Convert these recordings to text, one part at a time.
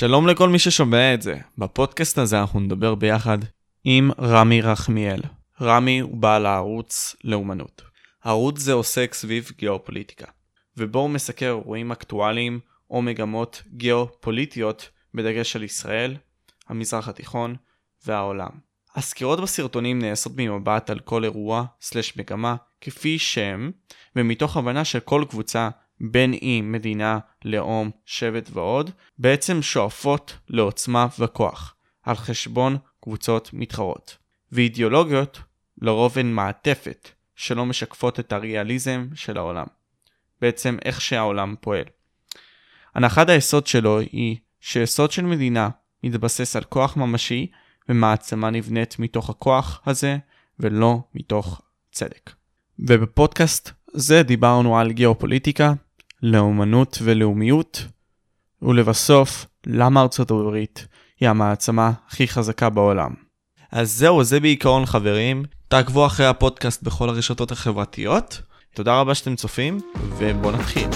שלום לכל מי ששומע את זה. בפודקאסט הזה אנחנו נדבר ביחד עם רמי רחמיאל. רמי הוא בעל הערוץ לאומנות. הערוץ זה עוסק סביב גיאופוליטיקה, ובו הוא מסקר אירועים אקטואליים או מגמות גיאופוליטיות בדגש על ישראל, המזרח התיכון והעולם. הסקירות בסרטונים נעשות ממבט על כל אירוע/מגמה כפי שהם, ומתוך הבנה של כל קבוצה בין אם מדינה, לאום, שבט ועוד, בעצם שואפות לעוצמה וכוח, על חשבון קבוצות מתחרות. ואידיאולוגיות לרוב הן מעטפת שלא משקפות את הריאליזם של העולם. בעצם איך שהעולם פועל. הנחת היסוד שלו היא שיסוד של מדינה מתבסס על כוח ממשי ומעצמה נבנית מתוך הכוח הזה ולא מתוך צדק. ובפודקאסט זה דיברנו על גיאופוליטיקה, לאומנות ולאומיות, ולבסוף, למה ארצות הברית היא המעצמה הכי חזקה בעולם. אז זהו, זה בעיקרון חברים. תעקבו אחרי הפודקאסט בכל הרשתות החברתיות. תודה רבה שאתם צופים, ובואו נתחיל.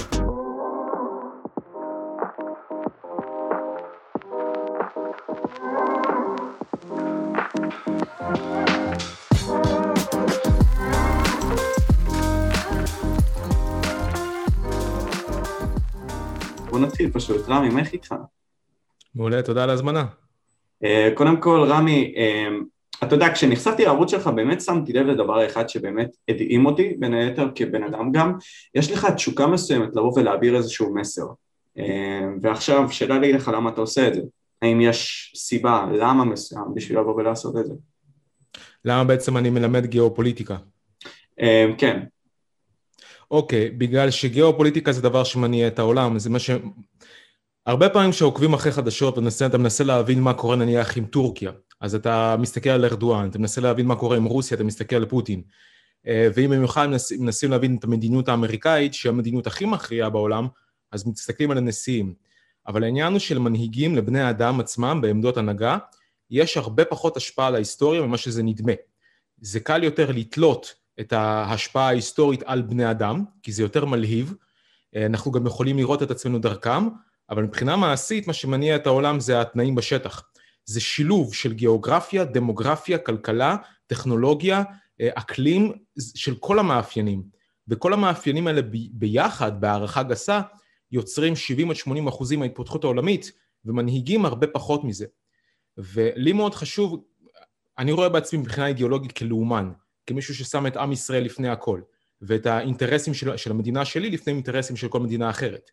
בוא נתחיל פשוט. רמי, מה איך איתך? מעולה, תודה על ההזמנה. אה, קודם כל, רמי, אה, אתה יודע, כשנחשפתי לערוץ שלך באמת שמתי לב לדבר אחד שבאמת הדהים אותי, בין היתר כבן אדם גם, יש לך תשוקה מסוימת לבוא ולהעביר איזשהו מסר. אה, ועכשיו, שאלה לי לך למה אתה עושה את זה. האם יש סיבה, למה מסוים, בשביל לבוא ולעשות את זה? למה בעצם אני מלמד גיאופוליטיקה? כן. אוקיי, בגלל שגיאופוליטיקה זה דבר שמניע את העולם, זה מה ש... הרבה פעמים כשעוקבים אחרי חדשות ואתה מנסה להבין מה קורה נניח עם טורקיה, אז אתה מסתכל על ארדואן, אתה מנסה להבין מה קורה עם רוסיה, אתה מסתכל על פוטין. אה, ואם במיוחד מנסים, מנסים להבין את המדיניות האמריקאית, שהיא המדיניות הכי מכריעה בעולם, אז מסתכלים על הנשיאים. אבל העניין הוא של מנהיגים לבני האדם עצמם בעמדות הנהגה, יש הרבה פחות השפעה על ההיסטוריה ממה שזה נדמה. זה קל יותר לתלות את ההשפעה ההיסטורית על בני אדם, כי זה יותר מלהיב, אה, אנחנו גם יכולים לראות את עצמנו דרכם, אבל מבחינה מעשית מה שמניע את העולם זה התנאים בשטח. זה שילוב של גיאוגרפיה, דמוגרפיה, כלכלה, טכנולוגיה, אה, אקלים, של כל המאפיינים. וכל המאפיינים האלה ביחד, בהערכה גסה, יוצרים 70 עד 80 אחוזים מההתפתחות העולמית, ומנהיגים הרבה פחות מזה. ולי מאוד חשוב, אני רואה בעצמי מבחינה אידיאולוגית כלאומן. כמישהו ששם את עם ישראל לפני הכל, ואת האינטרסים של, של המדינה שלי לפני אינטרסים של כל מדינה אחרת.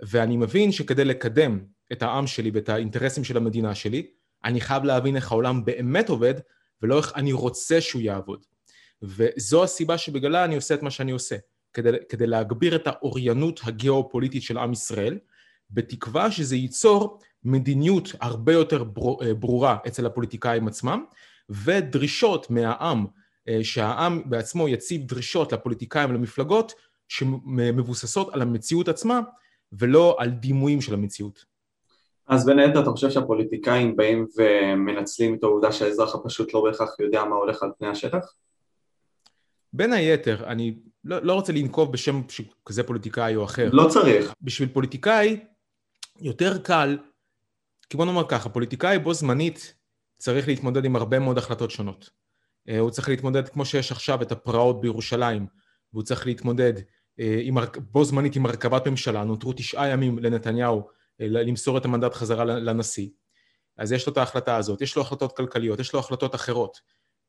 ואני מבין שכדי לקדם את העם שלי ואת האינטרסים של המדינה שלי, אני חייב להבין איך העולם באמת עובד, ולא איך אני רוצה שהוא יעבוד. וזו הסיבה שבגללה אני עושה את מה שאני עושה, כדי, כדי להגביר את האוריינות הגיאופוליטית של עם ישראל, בתקווה שזה ייצור מדיניות הרבה יותר ברורה אצל הפוליטיקאים עצמם, ודרישות מהעם אה, שהעם בעצמו יציב דרישות לפוליטיקאים ולמפלגות שמבוססות על המציאות עצמה ולא על דימויים של המציאות. אז בין היתר אתה חושב שהפוליטיקאים באים ומנצלים את העובדה שהאזרח הפשוט לא בהכרח יודע מה הולך על פני השטח? בין היתר, אני לא, לא רוצה לנקוב בשם כזה פוליטיקאי או אחר. לא צריך. בשביל פוליטיקאי יותר קל, כי בוא נאמר ככה, פוליטיקאי בו זמנית צריך להתמודד עם הרבה מאוד החלטות שונות. אה, הוא צריך להתמודד כמו שיש עכשיו את הפרעות בירושלים, והוא צריך להתמודד אה, עם, בו זמנית עם הרכבת ממשלה, נותרו תשעה ימים לנתניהו אה, למסור את המנדט חזרה לנשיא. אז יש לו את ההחלטה הזאת, יש לו החלטות כלכליות, יש לו החלטות אחרות,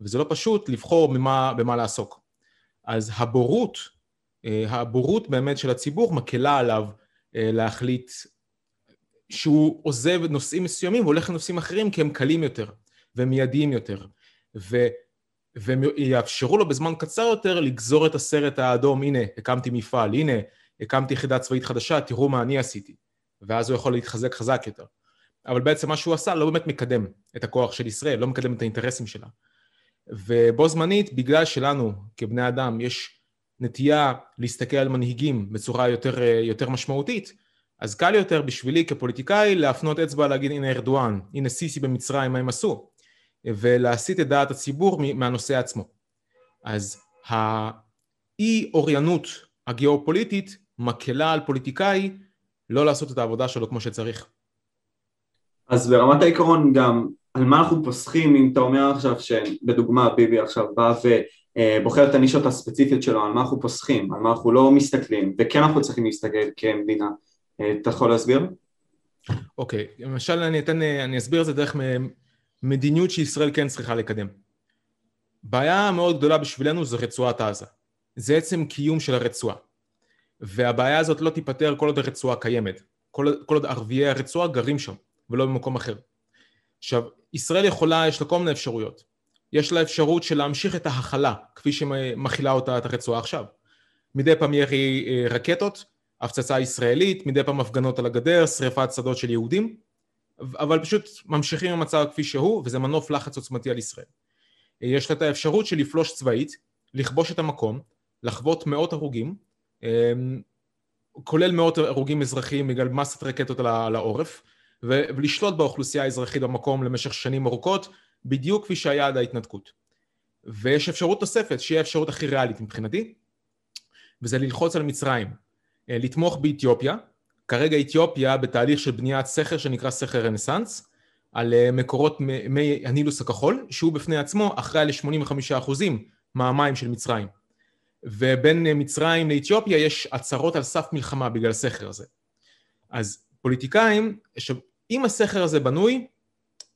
וזה לא פשוט לבחור במה, במה לעסוק. אז הבורות, הבורות באמת של הציבור מקלה עליו להחליט שהוא עוזב נושאים מסוימים והולך לנושאים אחרים כי הם קלים יותר ומיידיים יותר. ו... והם יאפשרו לו בזמן קצר יותר לגזור את הסרט האדום, הנה, הקמתי מפעל, הנה, הקמתי יחידה צבאית חדשה, תראו מה אני עשיתי. ואז הוא יכול להתחזק חזק יותר. אבל בעצם מה שהוא עשה לא באמת מקדם את הכוח של ישראל, לא מקדם את האינטרסים שלה. ובו זמנית, בגלל שלנו כבני אדם יש נטייה להסתכל על מנהיגים בצורה יותר, יותר משמעותית, אז קל יותר בשבילי כפוליטיקאי להפנות אצבע להגיד הנה ארדואן, הנה סיסי במצרים, מה הם עשו. ולהסיט את דעת הציבור מהנושא עצמו. אז האי אוריינות הגיאופוליטית מקלה על פוליטיקאי לא לעשות את העבודה שלו כמו שצריך. אז ברמת העיקרון גם, על מה אנחנו פוסחים אם אתה אומר עכשיו שבדוגמה ביבי עכשיו בא ובוחר את הנישות הספציפיות שלו, על מה אנחנו פוסחים, על מה אנחנו לא מסתכלים, וכן אנחנו צריכים להסתכל כמדינה. אתה יכול להסביר? אוקיי, okay. למשל אני אתן, אני אסביר את זה דרך מדיניות שישראל כן צריכה לקדם. בעיה מאוד גדולה בשבילנו זה רצועת עזה. זה עצם קיום של הרצועה. והבעיה הזאת לא תיפתר כל עוד הרצועה קיימת. כל, כל עוד ערביי הרצועה גרים שם, ולא במקום אחר. עכשיו, ישראל יכולה, יש לה כל מיני אפשרויות. יש לה אפשרות של להמשיך את ההכלה, כפי שמכילה אותה את הרצועה עכשיו. מדי פעם ירי אה, רקטות, הפצצה ישראלית, מדי פעם הפגנות על הגדר, שריפת שדות של יהודים, אבל פשוט ממשיכים עם המצב כפי שהוא, וזה מנוף לחץ עוצמתי על ישראל. יש לה את האפשרות של לפלוש צבאית, לכבוש את המקום, לחוות מאות הרוגים, אמ, כולל מאות הרוגים אזרחיים בגלל מסת רקטות על העורף, ולשלוט באוכלוסייה האזרחית במקום למשך שנים ארוכות, בדיוק כפי שהיה עד ההתנתקות. ויש אפשרות נוספת, שהיא האפשרות הכי ריאלית מבחינתי, וזה ללחוץ על מצרים, אה, לתמוך באתיופיה, כרגע אתיופיה בתהליך של בניית סכר שנקרא סכר רנסאנס, על אה, מקורות מי הנילוס הכחול, שהוא בפני עצמו אחראי ל-85% מהמים של מצרים. ובין אה, מצרים לאתיופיה יש הצהרות על סף מלחמה בגלל הסכר הזה. אז פוליטיקאים, אם הסכר הזה בנוי,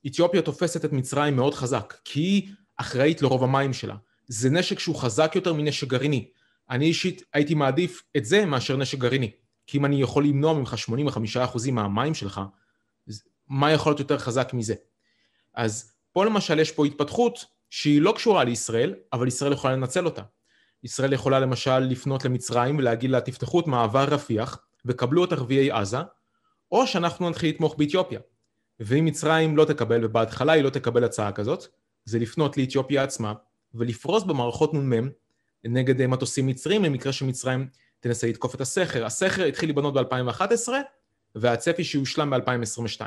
אתיופיה תופסת את מצרים מאוד חזק, כי היא אחראית לרוב המים שלה. זה נשק שהוא חזק יותר מנשק גרעיני. אני אישית הייתי מעדיף את זה מאשר נשק גרעיני. כי אם אני יכול למנוע ממך 85% מהמים שלך, מה יכול להיות יותר חזק מזה? אז פה למשל יש פה התפתחות שהיא לא קשורה לישראל, אבל ישראל יכולה לנצל אותה. ישראל יכולה למשל לפנות למצרים ולהגיד לה תפתחו את מעבר רפיח וקבלו את ערביי עזה, או שאנחנו נתחיל לתמוך באתיופיה. ואם מצרים לא תקבל, ובהתחלה היא לא תקבל הצעה כזאת, זה לפנות לאתיופיה עצמה ולפרוס במערכות נ"מ נגד מטוסים מצרים למקרה שמצרים תנסה לתקוף את הסכר. הסכר התחיל להיבנות ב-2011 והצפי שיושלם ב-2022.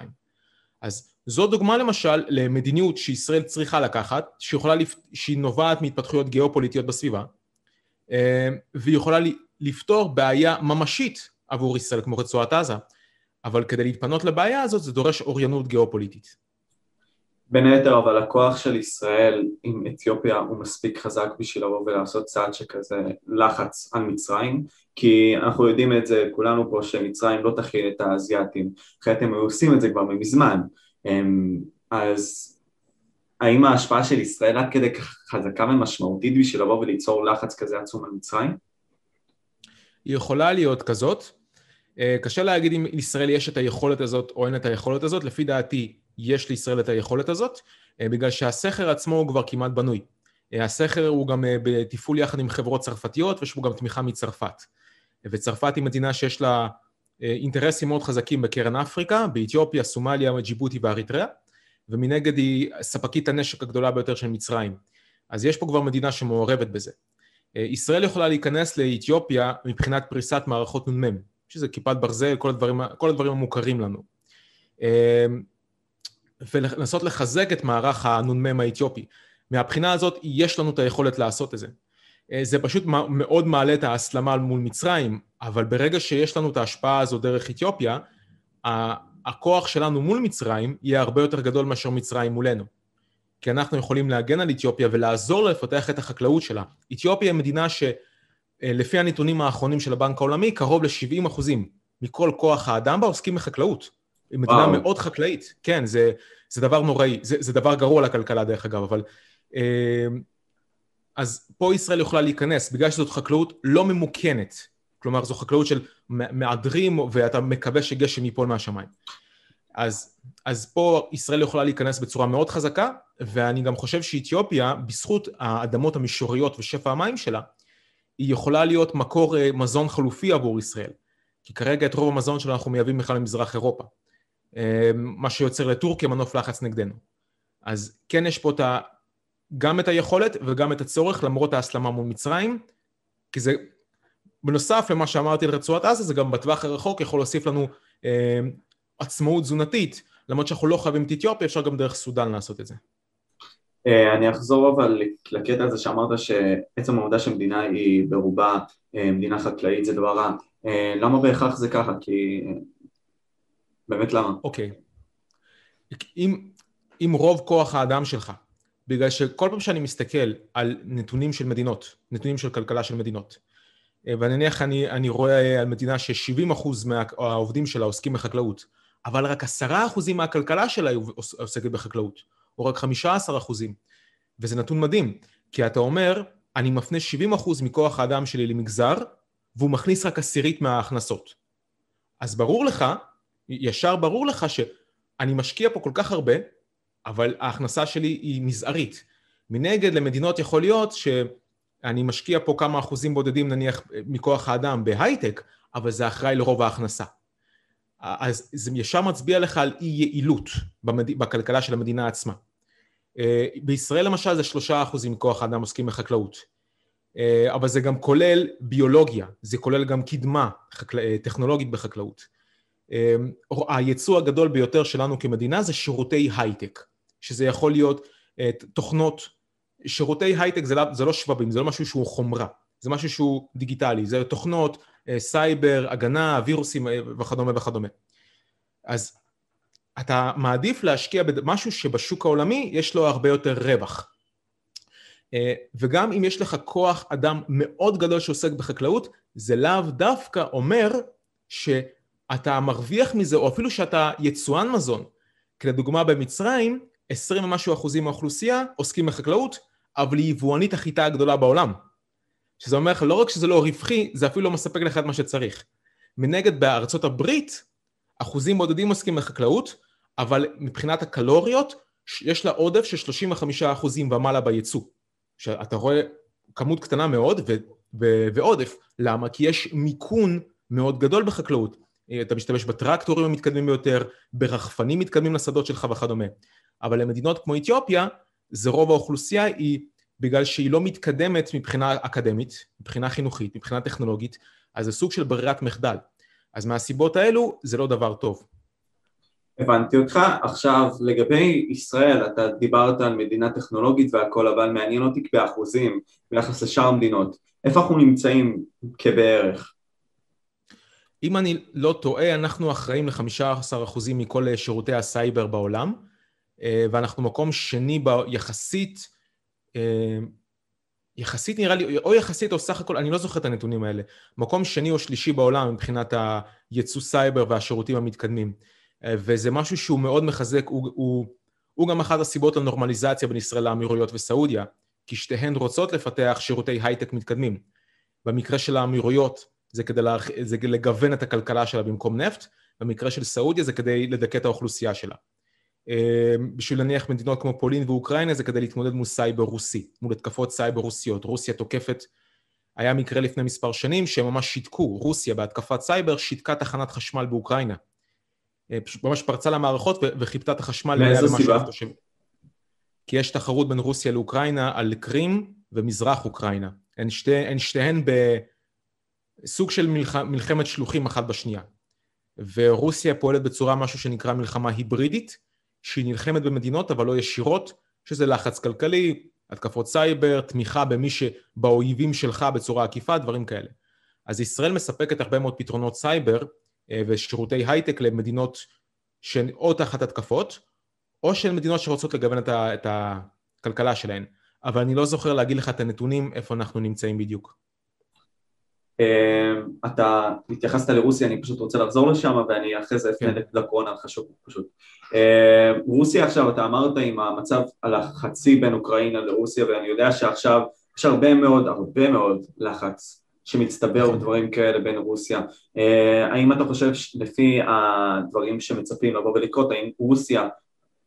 אז זו דוגמה למשל למדיניות שישראל צריכה לקחת, שיכולה, לפ... שהיא נובעת מהתפתחויות גיאופוליטיות בסביבה, אה, והיא יכולה לפתור בעיה ממשית עבור ישראל כמו רצועת עזה, אבל כדי להתפנות לבעיה הזאת זה דורש אוריינות גיאופוליטית. בין היתר אבל הכוח של ישראל עם אתיופיה הוא מספיק חזק בשביל לבוא ולעשות צעד שכזה לחץ על מצרים כי אנחנו יודעים את זה כולנו פה שמצרים לא תכיל את האזייתים אחרת הם היו עושים את זה כבר מזמן אמ, אז האם ההשפעה של ישראל עד כדי חזקה ומשמעותית בשביל לבוא וליצור לחץ כזה עצום על מצרים? היא יכולה להיות כזאת אה, קשה להגיד אם לישראל יש את היכולת הזאת או אין את היכולת הזאת לפי דעתי יש לישראל את היכולת הזאת, אה, בגלל שהסכר עצמו הוא כבר כמעט בנוי. אה, הסכר הוא גם בתפעול יחד עם חברות צרפתיות ויש בו גם תמיכה מצרפת. וצרפת היא מדינה שיש לה אינטרסים מאוד חזקים בקרן אפריקה, באתיופיה, סומליה, ג'יבוטי ואריתריאה, ומנגד היא ספקית הנשק הגדולה ביותר של מצרים. אז יש פה כבר מדינה שמעורבת בזה. ישראל יכולה להיכנס לאתיופיה מבחינת פריסת מערכות נ"מ, שזה כיפת ברזל, כל הדברים, כל הדברים המוכרים לנו. ולנסות לחזק את מערך הנ"מ האתיופי. מהבחינה הזאת יש לנו את היכולת לעשות את זה. אה, זה פשוט מאוד מעלה את ההסלמה מול מצרים, אבל ברגע שיש לנו את ההשפעה הזו דרך אתיופיה, הכוח שלנו מול מצרים יהיה הרבה יותר גדול מאשר מצרים מולנו. כי אנחנו יכולים להגן על אתיופיה ולעזור לה לפתח את החקלאות שלה. אתיופיה היא מדינה שלפי הנתונים האחרונים של הבנק העולמי, קרוב ל-70% מכל כוח האדם בה עוסקים בחקלאות. היא מדינה וואו. מאוד חקלאית, כן, זה, זה דבר נוראי, זה, זה דבר גרוע לכלכלה דרך אגב, אבל... אה, אז פה ישראל יכולה להיכנס, בגלל שזאת חקלאות לא ממוכנת, כלומר זו חקלאות של מעדרים ואתה מקווה שגשם ייפול מהשמיים. אז, אז פה ישראל יכולה להיכנס בצורה מאוד חזקה, ואני גם חושב שאתיופיה, בזכות האדמות המישוריות ושפע המים שלה, היא יכולה להיות מקור אה, מזון חלופי עבור ישראל. כי כרגע את רוב המזון שלנו אנחנו מייבאים בכלל למזרח אירופה. אמ, מה שיוצר לטורקיה מנוף לחץ נגדנו. אז כן יש פה את. גם את היכולת וגם את הצורך למרות ההסלמה מול מצרים, כי זה בנוסף למה שאמרתי על רצועת עזה, זה גם בטווח הרחוק יכול להוסיף לנו אה, עצמאות תזונתית, למרות שאנחנו לא חייבים את אתיופיה, אפשר גם דרך סודאן לעשות את זה. אה, אני אחזור אבל לקטע הזה שאמרת שעצם העובדה שמדינה היא ברובה אה, מדינה חקלאית זה דבר רע. למה בהכרח זה ככה? כי באמת למה? אוקיי. אם, אם רוב כוח האדם שלך, בגלל שכל פעם שאני מסתכל על נתונים של מדינות, נתונים של כלכלה של מדינות, אה, ונניח אני, אני רואה על מדינה ש-70% מהעובדים שלה עוסקים בחקלאות, אבל רק 10% מהכלכלה שלה עוסקת בחקלאות, או רק 15%, וזה נתון מדהים, כי אתה אומר, אני מפנה 70% מכוח האדם שלי למגזר, והוא מכניס רק עשירית מההכנסות. אז ברור לך, ישר ברור לך שאני משקיע פה כל כך הרבה, אבל ההכנסה שלי היא מזערית. מנגד למדינות יכול להיות שאני משקיע פה כמה אחוזים בודדים נניח מכוח האדם בהייטק, אבל זה אחראי לרוב ההכנסה. אז זה ישר מצביע לך על אי יעילות במד... בכלכלה של המדינה עצמה. אה, בישראל למשל זה שלושה אחוזים מכוח האדם עוסקים בחקלאות, אה, אבל זה גם כולל ביולוגיה, זה כולל גם קדמה חקל... אה, טכנולוגית בחקלאות. היצוא הגדול ביותר שלנו כמדינה זה שירותי הייטק, שזה יכול להיות תוכנות, שירותי הייטק זה לא, זה לא שבבים, זה לא משהו שהוא חומרה, זה משהו שהוא דיגיטלי, זה תוכנות, סייבר, הגנה, וירוסים וכדומה וכדומה. אז אתה מעדיף להשקיע במשהו שבשוק העולמי יש לו הרבה יותר רווח. אה, וגם אם יש לך כוח אדם מאוד גדול שעוסק בחקלאות, זה לאו דווקא אומר שאתה מרוויח מזה, או אפילו שאתה יצואן מזון. כי לדוגמה במצרים, 20 ומשהו אחוזים מהאוכלוסייה עוסקים בחקלאות, אבל היא יבואנית החיטה הגדולה בעולם. שזה אומר לך, לא רק שזה לא רווחי, זה אפילו לא מספק לך את מה שצריך. מנגד בארצות הברית, אחוזים בודדים עוסקים בחקלאות, אבל מבחינת הקלוריות, יש לה עודף של 35 אחוזים ומעלה בייצוא. שאתה רואה כמות קטנה מאוד ו- ו- ועודף. למה? כי יש מיכון מאוד גדול בחקלאות. אתה משתמש בטרקטורים המתקדמים ביותר, ברחפנים מתקדמים לשדות שלך וכדומה. אבל למדינות כמו אתיופיה, זה רוב האוכלוסייה היא בגלל שהיא לא מתקדמת מבחינה אקדמית, מבחינה חינוכית, מבחינה טכנולוגית, אז זה סוג של ברירת מחדל. אז מהסיבות האלו זה לא דבר טוב. הבנתי אותך. עכשיו, לגבי ישראל, אתה דיברת על מדינה טכנולוגית והכל, אבל מעניין אותי באחוזים ביחס לשאר המדינות. איפה אנחנו נמצאים כבערך? אם אני לא טועה, אנחנו אחראים ל-15% מכל שירותי הסייבר בעולם, ואנחנו מקום שני ב- יחסית, אה, יחסית נראה לי, או יחסית או סך הכל, אני לא זוכר את הנתונים האלה, מקום שני או שלישי בעולם מבחינת היצוא סייבר והשירותים המתקדמים. וזה משהו שהוא מאוד מחזק, הוא, הוא, הוא גם אחת הסיבות לנורמליזציה בין ישראל לאמירויות וסעודיה, כי שתיהן רוצות לפתח שירותי הייטק מתקדמים. במקרה של האמירויות זה כדי להרח... זה לגוון את הכלכלה שלה במקום נפט, במקרה של סעודיה זה כדי לדכא את האוכלוסייה שלה. אה, בשביל נניח מדינות כמו פולין ואוקראינה זה כדי להתמודד מול סייבר רוסי, מול התקפות סייבר רוסיות. רוסיה תוקפת, היה מקרה לפני מספר שנים שהם ממש שיתקו, רוסיה בהתקפת סייבר שיתקה תחנת חשמל באוקראינה. אה, פשוט ממש פרצה למערכות וכיבתה את החשמל. מאיזה סיבה? כי יש תחרות בין רוסיה לאוקראינה על קרים ומזרח אוקראינה. הן, שתי, הן שתיהן בסוג של מלח, מלחמת שלוחים אחת בשנייה. ורוסיה פועלת בצורה משהו שנקרא מלחמה היברידית, שהיא נלחמת במדינות אבל לא ישירות, שזה לחץ כלכלי, התקפות סייבר, תמיכה במי שבאויבים שלך בצורה עקיפה, דברים כאלה. אז ישראל מספקת הרבה מאוד פתרונות סייבר אה, ושירותי הייטק למדינות שהן או תחת התקפות, או שהן מדינות שרוצות לגוון את, ה, את הכלכלה שלהן. אבל אני לא זוכר להגיד לך את הנתונים, איפה אנחנו נמצאים בדיוק. אה, אתה התייחסת לרוסיה, אני פשוט רוצה לחזור לשם ואני אחרי זה אפנה כן. לקורונה, חשוב פשוט. אה, רוסיה עכשיו, אתה אמרת עם המצב על החצי בין אוקראינה לרוסיה ואני יודע שעכשיו יש הרבה מאוד, הרבה מאוד לחץ שמצטבר נכון. ודברים כאלה בין רוסיה. אה, האם אתה חושב לפי הדברים שמצפים לבוא ולקרות, האם רוסיה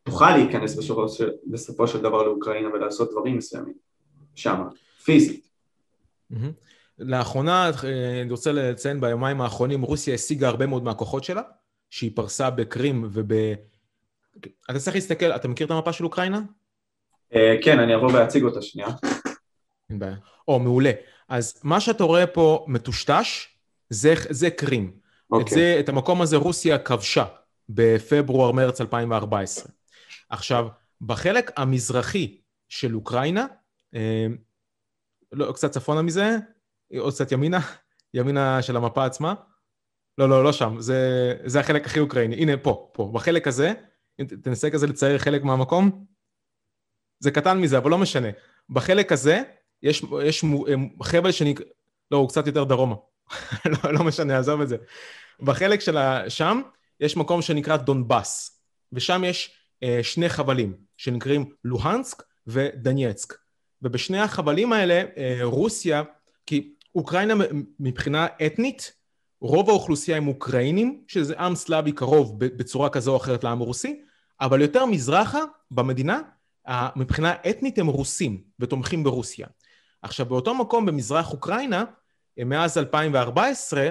תוכל להיכנס בסופו של, בסופו של דבר לאוקראינה ולעשות דברים מסוימים שם, פיזית? לאחרונה, אה, אני רוצה לציין ביומיים האחרונים, רוסיה השיגה הרבה מאוד מהכוחות שלה, שהיא פרסה בקרים וב... אתה צריך להסתכל, אתה מכיר את המפה של אוקראינה? אה, כן, אני אבוא ואציג אותה שנייה. אין בעיה. או, מעולה. אז מה שאתה רואה פה מטושטש, זה, זה קרים. Okay. את, אוקיי. זה, את המקום הזה רוסיה כבשה בפברואר-מרץ 2014. עכשיו, בחלק המזרחי של אוקראינה, אה, לא, קצת צפונה מזה, או קצת ימינה, ימינה של המפה עצמה, לא, לא, לא שם, זה, זה החלק הכי אוקראיני. הנה, פה, פה, בחלק הזה, תנסה כזה לצייר חלק מהמקום. זה קטן מזה, אבל לא משנה. בחלק הזה יש, יש חבל שנקרא, לא, הוא קצת יותר דרומה. לא, לא משנה, עזוב את זה. בחלק של שם יש מקום שנקרא דונבאס, ושם יש אה, שני חבלים שנקראים לוהנסק ודנייצק. ובשני החבלים האלה אה, רוסיה, כי אוקראינה מבחינה אתנית, רוב האוכלוסייה הם אוקראינים, שזה עם סלאבי קרוב בצורה כזו או אחרת לעם הרוסי, אבל יותר מזרחה במדינה, מבחינה אתנית הם רוסים ותומכים ברוסיה. עכשיו באותו מקום במזרח אוקראינה, מאז 2014,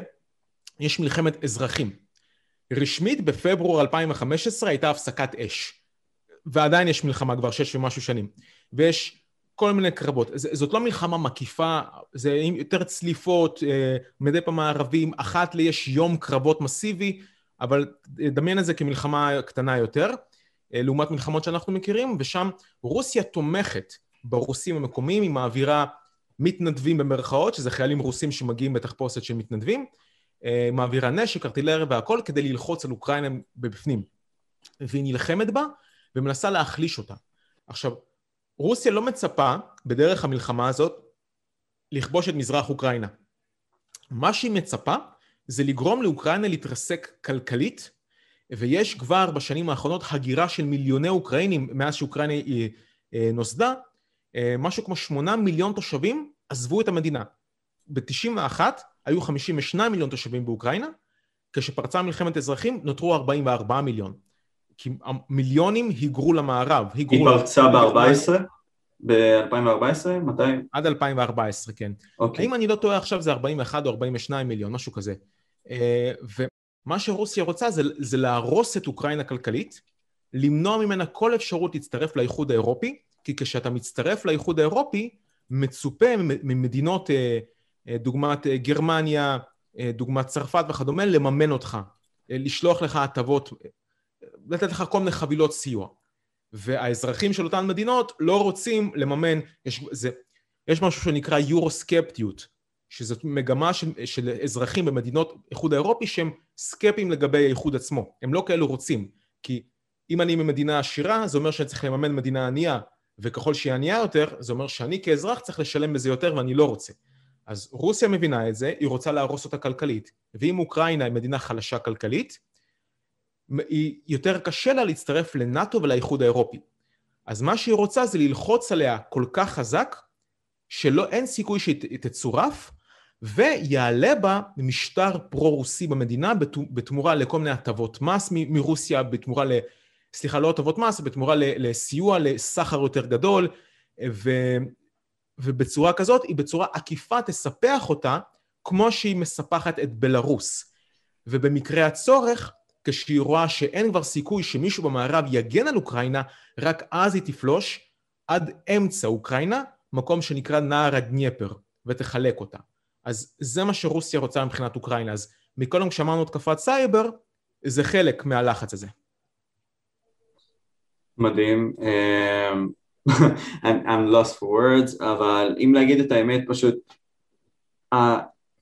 יש מלחמת אזרחים. רשמית בפברואר 2015 הייתה הפסקת אש. ועדיין יש מלחמה כבר שש ומשהו שנים. ויש כל מיני קרבות. זאת לא מלחמה מקיפה, זה יותר צליפות, אה, מדי פעם הערבים, אחת לי יש יום קרבות מסיבי, אבל דמיין את זה כמלחמה קטנה יותר, אה, לעומת מלחמות שאנחנו מכירים, ושם רוסיה תומכת ברוסים המקומיים, היא מעבירה מתנדבים במרכאות, שזה חיילים רוסים שמגיעים בתחפושת של מתנדבים, אה, מעבירה נשק, ארטילריה והכל, כדי ללחוץ על אוקראינה בפנים. והיא נלחמת בה ומנסה להחליש אותה. עכשיו, רוסיה לא מצפה בדרך המלחמה הזאת לכבוש את מזרח אוקראינה. מה שהיא מצפה זה לגרום לאוקראינה להתרסק כלכלית, ויש כבר בשנים האחרונות הגירה של מיליוני אוקראינים מאז שאוקראינה היא אה, נוסדה, אה, משהו כמו שמונה מיליון תושבים עזבו את המדינה. ב-91 היו 52 מיליון תושבים באוקראינה, כשפרצה מלחמת אזרחים נותרו 44 מיליון. כי מיליונים היגרו למערב. היגרו היא פרצה ב-14? ב-2014? מתי? עד 2014, כן. אוקיי. האם אני לא טועה עכשיו זה 41 או 42 מיליון, משהו כזה. אה, ומה שרוסיה רוצה זה, זה להרוס את אוקראינה כלכלית, למנוע ממנה כל אפשרות להצטרף לאיחוד האירופי, כי כשאתה מצטרף לאיחוד האירופי, מצופה ממדינות אה, אה, דוגמת גרמניה, דוגמת צרפת וכדומה, לממן אותך, לשלוח לך הטבות לתת לך כל מיני חבילות סיוע. והאזרחים של אותן מדינות לא רוצים לממן, יש, זה, יש משהו שנקרא יורו-סקפטיות, שזאת מגמה של, של אזרחים במדינות איחוד האירופי שהם סקפטיים לגבי האיחוד עצמו, הם לא כאלו רוצים, כי אם אני ממדינה עשירה זה אומר שאני צריך לממן מדינה ענייה, וככל שהיא ענייה יותר זה אומר שאני כאזרח צריך לשלם בזה יותר ואני לא רוצה. אז רוסיה מבינה את זה, היא רוצה להרוס אותה כלכלית, ואם אוקראינה היא מדינה חלשה כלכלית, היא יותר קשה לה להצטרף לנאט"ו ולאיחוד האירופי. אז מה שהיא רוצה זה ללחוץ עליה כל כך חזק, שלא אין סיכוי שהיא תצורף, ויעלה בה משטר פרו-רוסי במדינה בתמורה לכל מיני הטבות מס מרוסיה, בתמורה ל... סליחה, לא הטבות מס, בתמורה לסיוע לסחר יותר גדול, ו... ובצורה כזאת, היא בצורה עקיפה תספח אותה, כמו שהיא מספחת את בלארוס. ובמקרה הצורך, כשהיא רואה שאין כבר סיכוי שמישהו במערב יגן על אוקראינה, רק אז היא תפלוש עד אמצע אוקראינה, מקום שנקרא נער הדניפר, ותחלק אותה. אז זה מה שרוסיה רוצה מבחינת אוקראינה. אז מקודם כשאמרנו התקפת סייבר, זה חלק מהלחץ הזה. מדהים. אמ, I'm lost for words, אבל אם להגיד את האמת, פשוט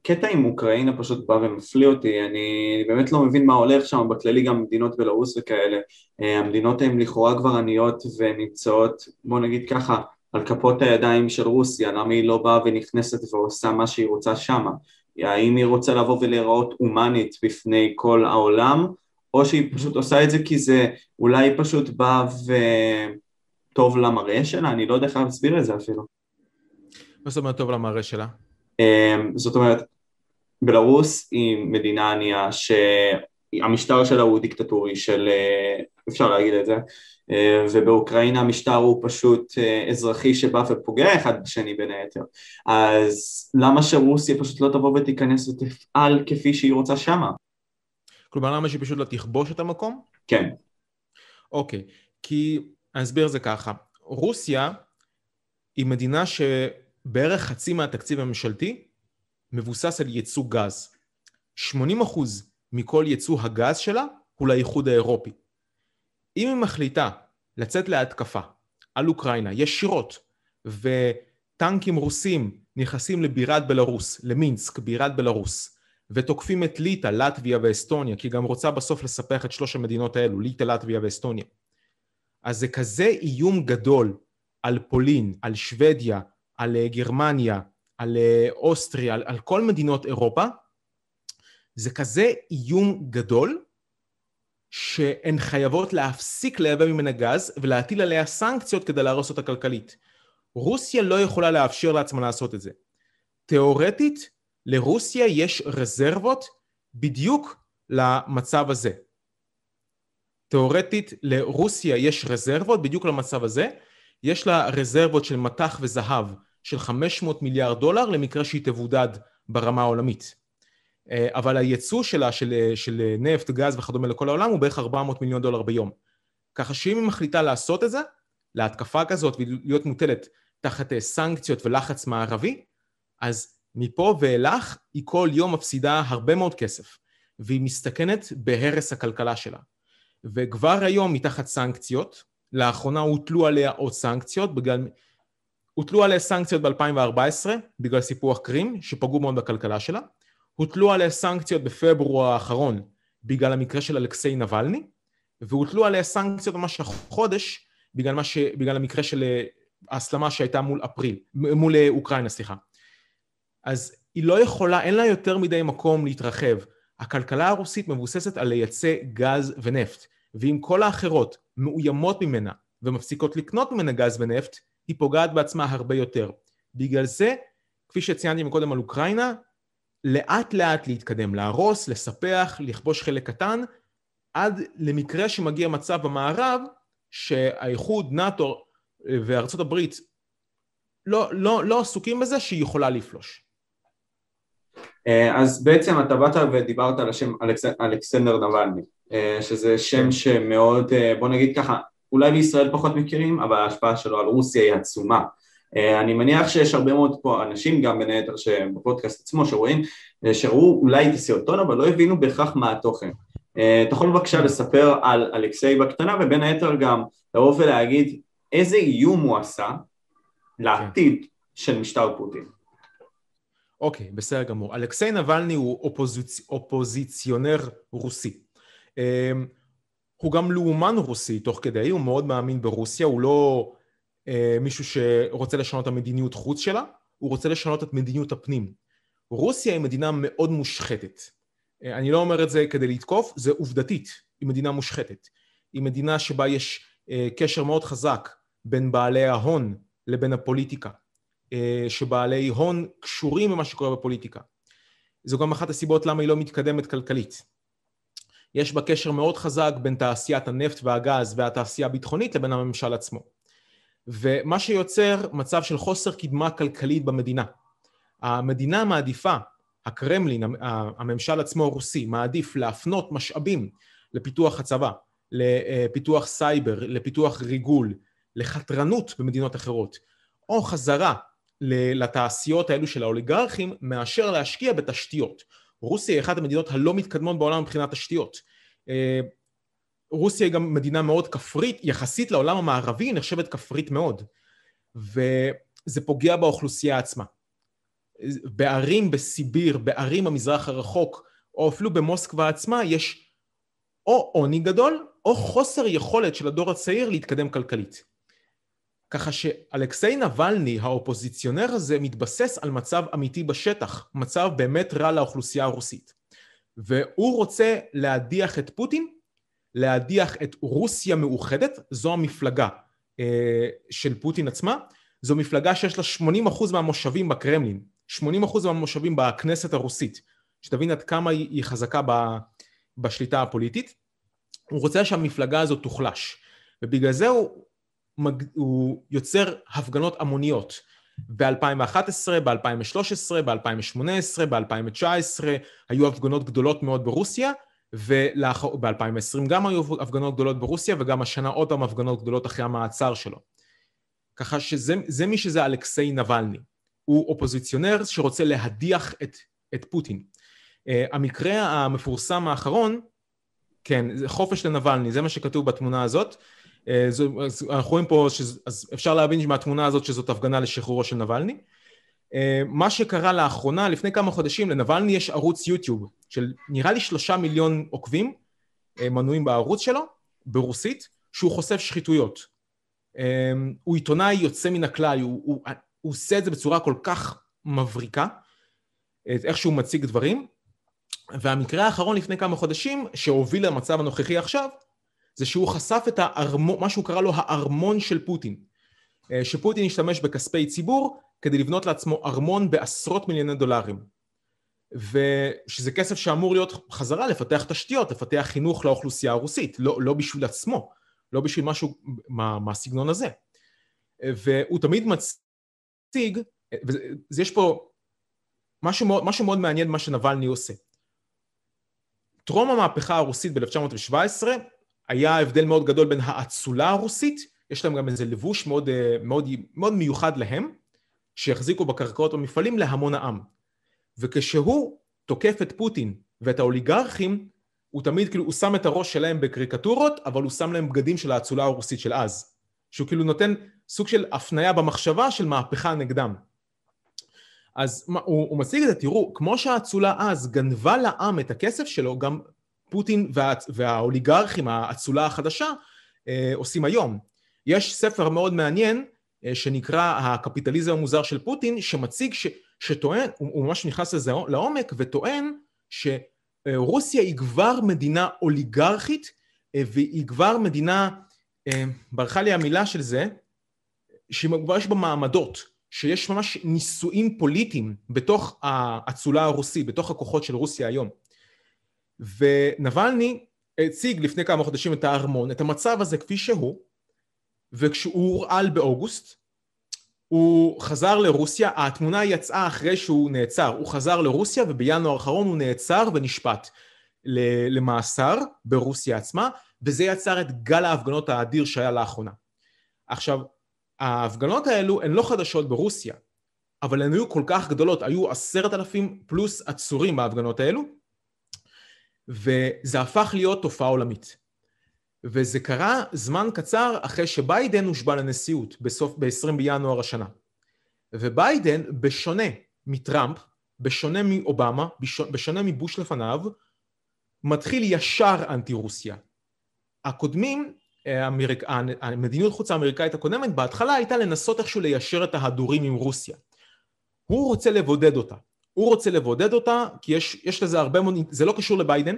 הקטע עם אוקראינה פשוט בא ומפליא אותי, אני, באמת לא מבין מה הולך שם, בכללי גם מדינות בלרוס וכאלה, אה, המדינות הן לכאורה כבר עניות ונמצאות, בוא נגיד ככה, על כפות הידיים של רוסיה, למה היא לא באה ונכנסת ועושה מה שהיא רוצה שמה? האם היא רוצה לבוא ולהיראות הומנית בפני כל העולם, או שהיא פשוט עושה את זה כי זה אולי פשוט בא וטוב למראה שלה? אני לא יודע איך להסביר את זה אפילו. מה זאת אומרת טוב למראה שלה? אה, זאת אומרת, בלרוס היא מדינה ענייה שהמשטר שלה הוא דיקטטורי של, אה, אפשר להגיד את זה, אה, ובאוקראינה המשטר הוא פשוט אה, אזרחי שבא ופוגע אחד בשני בין היתר. אז למה שרוסיה פשוט לא תבוא ותיכנס ותפעל כפי שהיא רוצה שמה? כלומר למה שהיא פשוט לא תכבוש את המקום? כן. אוקיי, כי אני אסביר זה ככה, רוסיה היא מדינה שבערך חצי מהתקציב הממשלתי מבוסס על ייצוא גז. 80% מכל ייצוא הגז שלה הוא לאיחוד האירופי. אם היא מחליטה לצאת להתקפה על אוקראינה ישירות וטנקים רוסים נכנסים לבירת בלרוס, למינסק, בירת בלרוס, ותוקפים את ליטא, לטביה ואסטוניה, כי היא גם רוצה בסוף לספח את שלוש המדינות האלו, ליטא, לטביה ואסטוניה. אז זה כזה איום גדול על פולין, על שוודיה, על אה, גרמניה, על אה, אוסטריה, על, על כל מדינות אירופה, זה כזה איום גדול, שהן חייבות להפסיק לייבא ממנה גז ולהטיל עליה סנקציות כדי להרוס אותה כלכלית. רוסיה לא יכולה לאפשר לעצמה לעשות את זה. תאורטית, לרוסיה יש רזרבות בדיוק למצב הזה. תאורטית, לרוסיה יש רזרבות בדיוק למצב הזה. יש לה רזרבות של מטח וזהב של 500 מיליארד דולר למקרה שהיא תבודד ברמה העולמית. אה, אבל הייצוא שלה, של, של נפט, גז וכדומה לכל העולם, הוא בערך 400 מיליון דולר ביום. ככה שאם היא מחליטה לעשות את זה, להתקפה כזאת ולהיות מוטלת תחת אה, סנקציות ולחץ מערבי, אז מפה ואילך היא כל יום מפסידה הרבה מאוד כסף, והיא מסתכנת בהרס הכלכלה שלה. וכבר היום מתחת סנקציות, לאחרונה הוטלו עליה עוד סנקציות, בגלל... הוטלו עליה סנקציות ב-2014 בגלל סיפוח קרים, שפגעו מאוד בכלכלה שלה, הוטלו עליה סנקציות בפברואר האחרון בגלל המקרה של אלכסיי נבלני, והוטלו עליה סנקציות ממש החודש בגלל, ש... בגלל המקרה של אה, ההסלמה שהייתה מול אפריל, מול אה, אוקראינה, סליחה. אז היא לא יכולה, אין לה יותר מדי מקום להתרחב. הכלכלה הרוסית מבוססת על לייצא גז ונפט, ואם כל האחרות מאוימות ממנה ומפסיקות לקנות ממנה גז ונפט, היא פוגעת בעצמה הרבה יותר. בגלל זה, כפי שציינתי מקודם על אוקראינה, לאט לאט להתקדם, להרוס, לספח, לכבוש חלק קטן, עד למקרה שמגיע מצב במערב שהאיחוד, נאט"ו וארצות הברית לא, לא, לא עסוקים בזה שהיא יכולה לפלוש. אה, אז בעצם אתה באת ודיברת על השם אלכס, אלכסנדר נבלני, אה, שזה שם כן. שמאוד, אה, בוא נגיד ככה, אולי בישראל פחות מכירים, אבל ההשפעה שלו על רוסיה היא עצומה. אני מניח שיש הרבה מאוד פה אנשים, גם בין היתר שבפודקאסט עצמו, שרואים, שראו אולי את הסרטון, אבל לא הבינו בהכרח מה התוכן. אתה יכול בבקשה לספר על אלכסיי בקטנה, ובין היתר גם לבוא ולהגיד איזה איום הוא עשה לעתיד של משטר פוטין. אוקיי, okay, בסדר גמור. אלכסיי נבלני הוא אופוזיצ... אופוזיציונר רוסי. הוא גם לאומן רוסי תוך כדי, הוא מאוד מאמין ברוסיה, הוא לא uh, מישהו שרוצה לשנות את המדיניות חוץ שלה, הוא רוצה לשנות את מדיניות הפנים. רוסיה היא מדינה מאוד מושחתת. Uh, אני לא אומר את זה כדי לתקוף, זה עובדתית, היא מדינה מושחתת. היא מדינה שבה יש uh, קשר מאוד חזק בין בעלי ההון לבין הפוליטיקה. אה, שבעלי הון קשורים במה שקורה בפוליטיקה. זו גם אחת הסיבות למה היא לא מתקדמת כלכלית. יש בה קשר מאוד חזק בין תעשיית הנפט והגז והתעשייה הביטחונית לבין הממשל עצמו. ומה שיוצר מצב של חוסר קדמה כלכלית במדינה. המדינה מעדיפה, הקרמלין, הממשל עצמו הרוסי, מעדיף להפנות משאבים לפיתוח הצבא, לפיתוח סייבר, לפיתוח ריגול, לחתרנות במדינות אחרות, או חזרה לתעשיות האלו של האוליגרכים מאשר להשקיע בתשתיות. רוסיה היא אחת המדינות הלא מתקדמות בעולם מבחינת תשתיות. אה, רוסיה היא גם מדינה מאוד כפרית, יחסית לעולם המערבי היא נחשבת כפרית מאוד, וזה פוגע באוכלוסייה עצמה. בערים בסיביר, בערים במזרח הרחוק, או אפילו במוסקבה עצמה, יש או עוני גדול, או חוסר יכולת של הדור הצעיר להתקדם כלכלית. ככה שאלכסיי נבלני, האופוזיציונר הזה, מתבסס על מצב אמיתי בשטח, מצב באמת רע לאוכלוסייה הרוסית. והוא רוצה להדיח את פוטין, להדיח את רוסיה מאוחדת, זו המפלגה אה, של פוטין עצמה, זו מפלגה שיש לה 80% מהמושבים בקרמלין, 80% מהמושבים בכנסת הרוסית, שתבין עד כמה היא חזקה בשליטה הפוליטית. הוא רוצה שהמפלגה הזאת תוחלש, ובגלל זה הוא הוא יוצר הפגנות המוניות ב-2011, ב-2013, ב-2018, ב-2019, היו הפגנות גדולות מאוד ברוסיה, וב-2020 גם היו הפגנות גדולות ברוסיה, וגם השנה עוד פעם הפגנות גדולות אחרי המעצר שלו. ככה שזה מי שזה אלכסיי נבלני. הוא אופוזיציונר שרוצה להדיח את, את פוטין. Uh, המקרה המפורסם האחרון, כן, זה חופש לנבלני, זה מה שכתוב בתמונה הזאת. אה, אנחנו רואים פה, אז אפשר להבין מהתמונה הזאת שזאת הפגנה לשחרורו של נבלני. מה שקרה לאחרונה, לפני כמה חודשים, לנבלני יש ערוץ יוטיוב של נראה לי שלושה מיליון עוקבים מנויים בערוץ שלו, ברוסית, שהוא חושף שחיתויות. הוא עיתונאי יוצא מן הכלל, הוא, הוא, הוא עושה את זה בצורה כל כך מבריקה, איך שהוא מציג דברים, והמקרה האחרון לפני כמה חודשים, שהוביל למצב הנוכחי עכשיו, זה שהוא חשף את הארמון, מה שהוא קרא לו הארמון של פוטין. אה, שפוטין השתמש בכספי ציבור כדי לבנות לעצמו ארמון בעשרות מיליוני דולרים. ושזה כסף שאמור להיות חזרה לפתח תשתיות, לפתח חינוך לאוכלוסייה הרוסית, לא, לא בשביל עצמו, לא בשביל משהו מה, מהסגנון הזה. והוא תמיד מציג, ויש פה משהו מאוד, משהו מאוד מעניין מה שנבלני עושה. טרום המהפכה הרוסית ב-1917 היה הבדל מאוד גדול בין האצולה הרוסית, יש להם גם איזה לבוש מאוד, אה, מאוד, מאוד מיוחד להם, שהחזיקו בקרקעות במפעלים להמון העם. וכשהוא תוקף את פוטין ואת האוליגרכים, הוא תמיד כאילו, הוא שם את הראש שלהם בקריקטורות, אבל הוא שם להם בגדים של האצולה הרוסית של אז. שהוא כאילו נותן סוג של הפנייה במחשבה של מהפכה נגדם. אז הוא, הוא מציג את זה, תראו, כמו שהאצולה אז גנבה לעם את הכסף שלו, גם פוטין וה, והאוליגרכים, האצולה החדשה, אה, עושים היום. יש ספר מאוד מעניין אה, שנקרא הקפיטליזם המוזר של פוטין, שמציג, ש, שטוען, הוא, הוא ממש נכנס לזה לעומק, וטוען שרוסיה היא כבר מדינה אוליגרכית, אה, והיא כבר מדינה, אה, ברחה לי המילה של זה, שכבר יש בה מעמדות. שיש ממש נישואים פוליטיים בתוך האצולה הרוסית, בתוך הכוחות של רוסיה היום. ונבלני הציג לפני כמה חודשים את הארמון, את המצב הזה כפי שהוא, וכשהוא הורעל באוגוסט, הוא חזר לרוסיה, התמונה יצאה אחרי שהוא נעצר, הוא חזר לרוסיה ובינואר האחרון הוא נעצר ונשפט למאסר ברוסיה עצמה, וזה יצר את גל ההפגנות האדיר שהיה לאחרונה. עכשיו, ההפגנות האלו הן לא חדשות ברוסיה, אבל הן היו כל כך גדולות, היו עשרת אלפים פלוס עצורים בהפגנות האלו, וזה הפך להיות תופעה עולמית. וזה קרה זמן קצר אחרי שביידן הושבע לנשיאות בסוף, ב-20 בינואר השנה. וביידן, בשונה מטראמפ, בשונה מאובמה, בשונה מבוש לפניו, מתחיל ישר אנטי רוסיה. הקודמים האמריק... המדיניות חוץ האמריקאית הקודמת בהתחלה הייתה לנסות איכשהו ליישר את ההדורים עם רוסיה. הוא רוצה לבודד אותה. הוא רוצה לבודד אותה כי יש, יש לזה הרבה מאוד, זה לא קשור לביידן,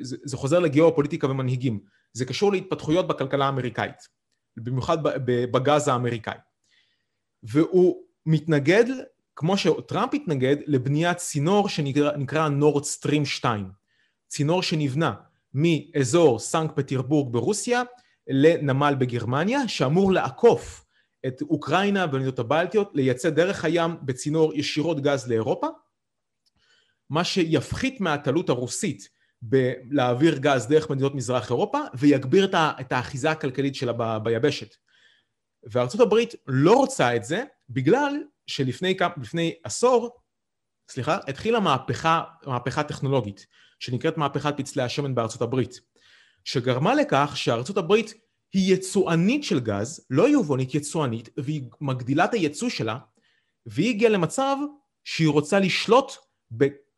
זה, זה חוזר לגיאופוליטיקה ומנהיגים, זה קשור להתפתחויות בכלכלה האמריקאית, במיוחד בגז האמריקאי. והוא מתנגד, כמו שטראמפ התנגד, לבניית צינור שנקרא נורד סטרים 2, צינור שנבנה מאזור סנקט פטרבורג ברוסיה לנמל בגרמניה, שאמור לעקוף את אוקראינה והמדינות הבלטיות, לייצא דרך הים בצינור ישירות גז לאירופה, מה שיפחית מהתלות הרוסית בלהעביר גז דרך מדינות מזרח אירופה ויגביר את האחיזה הכלכלית שלה ב, ביבשת. וארצות הברית לא רוצה את זה בגלל שלפני עשור, סליחה, התחילה מהפכה, מהפכה טכנולוגית שנקראת מהפכת פצלי השמן בארצות הברית. שגרמה לכך שארצות הברית היא יצואנית של גז, לא יבואנית, יצואנית, והיא מגדילה את היצוא שלה, והיא הגיעה למצב שהיא רוצה לשלוט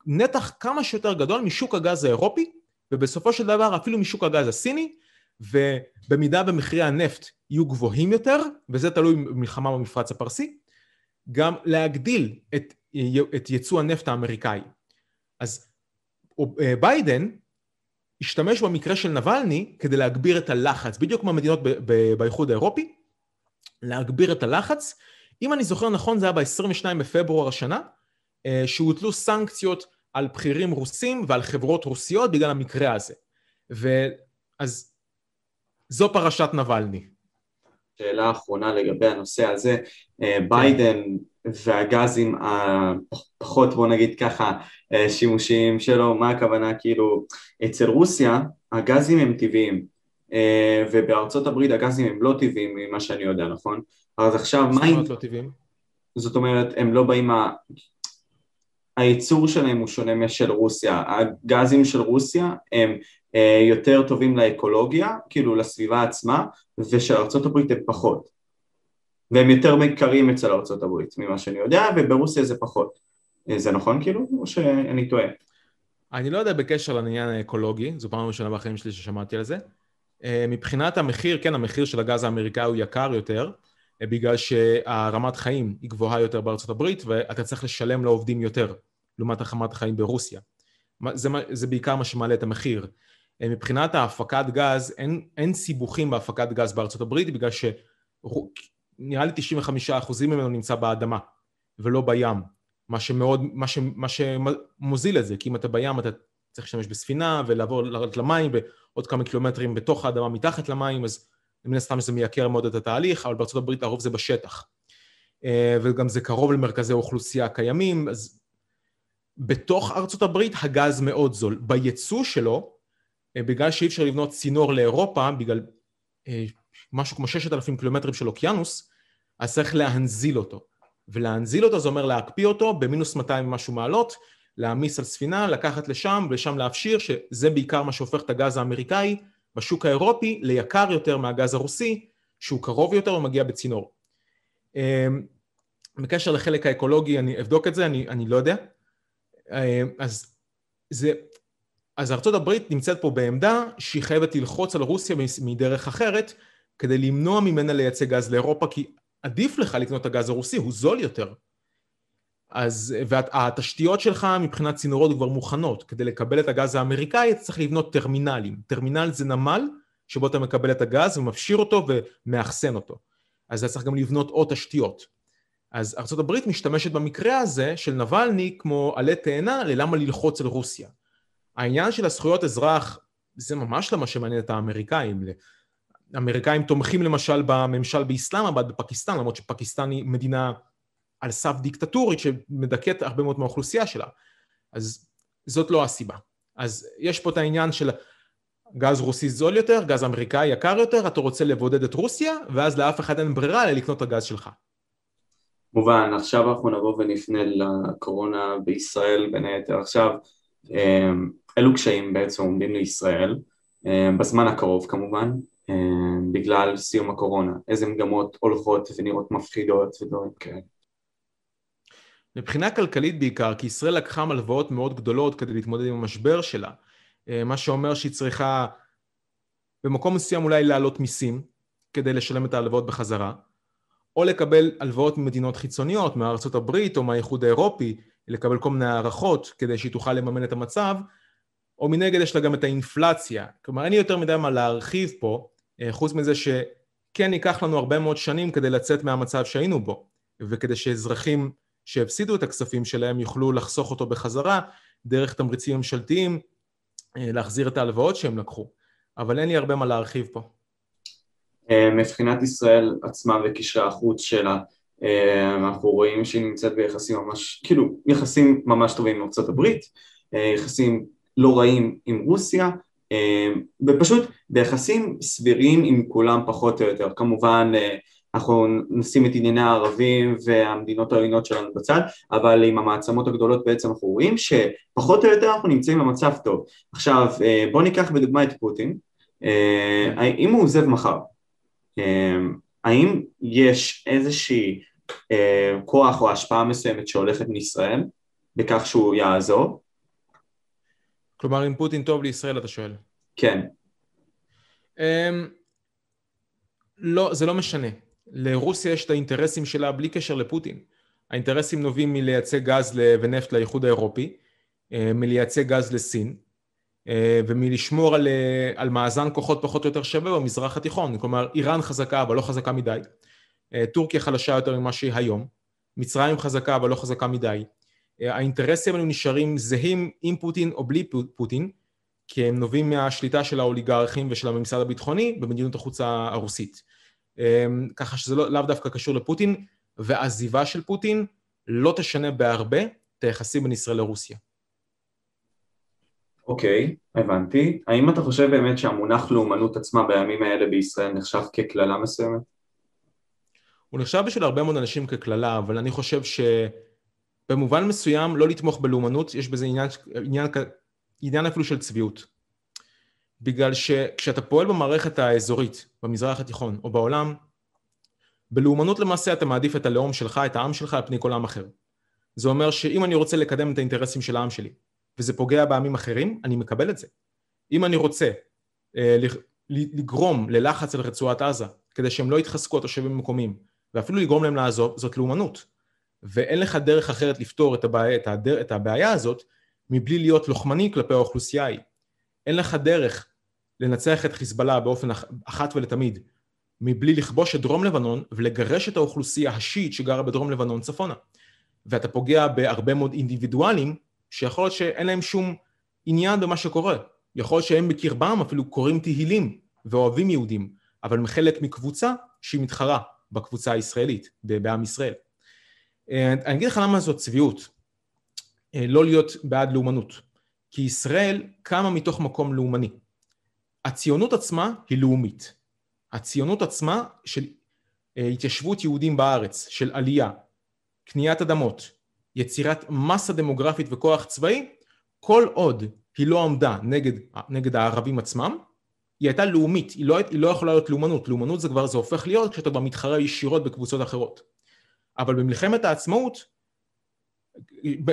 בנתח כמה שיותר גדול משוק הגז האירופי, ובסופו של דבר אפילו משוק הגז הסיני, ובמידה במחירי הנפט יהיו גבוהים יותר, וזה תלוי במלחמה במפרץ הפרסי, גם להגדיל את, את יצוא הנפט האמריקאי. אז אה, ביידן השתמש במקרה של נבלני כדי להגביר את הלחץ, בדיוק כמו המדינות באיחוד האירופי, להגביר את הלחץ. אם אני זוכר נכון זה היה ב-22 בפברואר השנה, אה, שהוטלו סנקציות על בכירים רוסים ועל חברות רוסיות בגלל המקרה הזה. ואז זו פרשת נבלני. שאלה אחרונה לגבי הנושא הזה, אה, ביידן והגזים הפחות בוא נגיד ככה אה, שימושיים שלו, מה הכוונה כאילו אצל רוסיה הגזים הם טבעיים אה, ובארצות הברית הגזים הם לא טבעיים ממה שאני יודע נכון? אז עכשיו מה אם... לא טבעיים? זאת אומרת הם לא באים. הייצור שלהם הוא שונה משל רוסיה, הגזים של רוסיה הם אה, יותר טובים לאקולוגיה, כאילו לסביבה עצמה, ושל הברית הם פחות והם יותר מקרים אצל ארה"ב ממה שאני יודע, וברוסיה זה פחות. זה נכון כאילו, או שאני טועה? אני לא יודע בקשר לעניין האקולוגי, זו פעם ראשונה בחיים שלי ששמעתי על זה. מבחינת המחיר, כן, המחיר של הגז האמריקאי הוא יקר יותר, בגלל שהרמת חיים היא גבוהה יותר בארצות הברית, ואתה צריך לשלם לעובדים יותר, לעומת רמת החיים ברוסיה. זה, זה בעיקר מה שמעלה את המחיר. מבחינת ההפקת גז, אין, אין סיבוכים בהפקת גז בארצות הברית, בגלל שנראה לי 95% ממנו נמצא באדמה, ולא בים. מה שמאוד, מה, ש, מה שמוזיל את זה, כי אם אתה בים אתה צריך להשתמש בספינה ולעבור לרדת למים ועוד כמה קילומטרים בתוך האדמה מתחת למים, אז מן הסתם זה מייקר מאוד את התהליך, אבל בארצות הברית הרוב זה בשטח. אה, וגם זה קרוב למרכזי אוכלוסייה קיימים, אז בתוך ארצות הברית הגז מאוד זול. בייצוא שלו, אה, בגלל שאי אפשר לבנות צינור לאירופה, בגלל אה, משהו כמו ששת אלפים קילומטרים של אוקיינוס, אז צריך להנזיל אותו. ולהנזיל אותו זה אומר להקפיא אותו במינוס 200 ומשהו מעלות, להעמיס על ספינה, לקחת לשם ושם להפשיר, שזה בעיקר מה שהופך את הגז האמריקאי בשוק האירופי ליקר יותר מהגז הרוסי, שהוא קרוב יותר ומגיע בצינור. אמ, בקשר לחלק האקולוגי, אני אבדוק את זה, אני, אני לא יודע. אמ, אז זה, אז ארה"ב נמצאת פה בעמדה שהיא חייבת ללחוץ על רוסיה מדרך אחרת כדי למנוע ממנה לייצא גז לאירופה, כי עדיף לך לקנות את הגז הרוסי, הוא זול יותר. אז, והתשתיות שלך מבחינת צינורות כבר מוכנות. כדי לקבל את הגז האמריקאי אתה צריך לבנות טרמינלים. טרמינל זה נמל שבו אתה מקבל את הגז ומפשיר אותו ומאחסן אותו. אז אתה צריך גם לבנות עוד תשתיות. אז ארה"ב משתמשת במקרה הזה של נבלני כמו עלה תאנה ללמה ללחוץ על רוסיה. העניין של הזכויות אזרח זה ממש לא מה שמעניין את האמריקאים. האמריקאים תומכים למשל בממשל באסלאמבאד בפקיסטן, למרות שפקיסטן היא מדינה על סף דיקטטורית שמדכאת הרבה מאוד מהאוכלוסייה שלה. אז זאת לא הסיבה. אז יש פה את העניין של גז רוסי זול יותר, גז אמריקאי יקר יותר, אתה רוצה לבודד את רוסיה, ואז לאף אחד אין ברירה אלא לקנות את הגז שלך. מובן, עכשיו אנחנו נבוא ונפנה לקורונה בישראל בין היתר. עכשיו, אמ, אילו קשיים בעצם עומדים לישראל, אמ, בזמן הקרוב כמובן, אמ, בגלל סיום הקורונה, איזה מגמות הולכות ונראות מפחידות ודברים כאלה. מבחינה כלכלית בעיקר, כי ישראל לקחה מלוואות מאוד גדולות כדי להתמודד עם המשבר שלה, מה שאומר שהיא צריכה במקום מסוים אולי להעלות מיסים כדי לשלם את ההלוואות בחזרה, או לקבל הלוואות ממדינות חיצוניות, מארצות הברית או מהאיחוד האירופי, לקבל כל מיני הערכות כדי שהיא תוכל לממן את המצב, או מנגד יש לה גם את האינפלציה. כלומר, אין לי יותר מדי מה להרחיב פה, אה, חוץ מזה שכן ייקח לנו הרבה מאוד שנים כדי לצאת מהמצב שהיינו בו, וכדי שאזרחים שהפסידו את הכספים שלהם יוכלו לחסוך אותו בחזרה דרך תמריצים ממשלתיים, אה, להחזיר את ההלוואות שהם לקחו. אבל אין לי הרבה מה להרחיב פה. אה, מבחינת ישראל עצמה וקשרי החוץ שלה, אנחנו רואים שהיא נמצאת ביחסים ממש, כאילו, יחסים ממש טובים עם ארצות הברית, יחסים לא רעים עם רוסיה, ופשוט ביחסים סבירים עם כולם פחות או יותר, כמובן אה, אנחנו נשים את ענייני הערבים והמדינות העוינות שלנו בצד, אבל עם המעצמות הגדולות בעצם אנחנו רואים שפחות או יותר אנחנו נמצאים במצב טוב. עכשיו אה, בואו ניקח בדוגמה את פוטין, אה, אם הוא עוזב מחר, האם יש איזושהי כוח או השפעה מסוימת שהולכת מישראל בכך שהוא יעזור? כלומר, אם פוטין טוב לישראל, אתה שואל. כן. Um, לא, זה לא משנה. לרוסיה יש את האינטרסים שלה בלי קשר לפוטין. האינטרסים נובעים מלייצא גז ונפט לאיחוד האירופי, מלייצא גז לסין, ומלשמור על, אה, על מאזן כוחות פחות או יותר שווה במזרח התיכון. כלומר, איראן חזקה אבל לא חזקה מדי, טורקיה חלשה יותר ממה שהיא היום, מצרים חזקה אבל לא חזקה מדי, האינטרסים האלו נשארים זהים עם פוטין או בלי פוטין, כי הם נובעים מהשליטה של האוליגרכים ושל הממסד הביטחוני במדיניות החוץ הרוסית. ככה שזה לא, לאו דווקא קשור לפוטין, ועזיבה של פוטין לא תשנה בהרבה את היחסים בין ישראל לרוסיה. אוקיי, okay, הבנתי. האם אתה חושב באמת שהמונח לאומנות עצמה בימים האלה בישראל נחשב כקללה מסוימת? הוא נחשב בשביל הרבה מאוד אנשים כקללה, אבל אני חושב ש... במובן מסוים לא לתמוך בלאומנות, יש בזה עניין, עניין, עניין אפילו של צביעות. בגלל שכשאתה פועל במערכת האזורית, במזרח התיכון או בעולם, בלאומנות למעשה אתה מעדיף את הלאום שלך, את העם שלך, על פני כל עם אחר. זה אומר שאם אני רוצה לקדם את האינטרסים של העם שלי, וזה פוגע בעמים אחרים, אני מקבל את זה. אם אני רוצה אה, לגרום ללחץ על רצועת עזה, כדי שהם לא יתחזקו התושבים המקומיים, ואפילו לגרום להם לעזוב, זאת לאומנות. ואין לך דרך אחרת לפתור את הבעיה, את, הדר, את הבעיה הזאת מבלי להיות לוחמני כלפי האוכלוסייה ההיא. אין לך דרך לנצח את חיזבאללה באופן אחת ולתמיד מבלי לכבוש את דרום לבנון ולגרש את האוכלוסייה השיעית שגרה בדרום לבנון צפונה. ואתה פוגע בהרבה מאוד אינדיבידואלים שיכול להיות שאין להם שום עניין במה שקורה. יכול להיות שהם בקרבם אפילו קוראים תהילים ואוהבים יהודים, אבל הם חלק מקבוצה שהיא מתחרה בקבוצה הישראלית, בעם ישראל. אה, אני אגיד לך למה זאת צביעות, אה, לא להיות בעד לאומנות. כי ישראל קמה מתוך מקום לאומני. הציונות עצמה היא לאומית. הציונות עצמה של אה, התיישבות יהודים בארץ, של עלייה, קניית אדמות, יצירת מסה דמוגרפית וכוח צבאי, כל עוד היא לא עמדה נגד, נגד הערבים עצמם, היא הייתה לאומית, היא לא, היא לא יכולה להיות לאומנות, לאומנות זה כבר, זה הופך להיות כשאתה כבר מתחרה ישירות בקבוצות אחרות. אבל במלחמת העצמאות,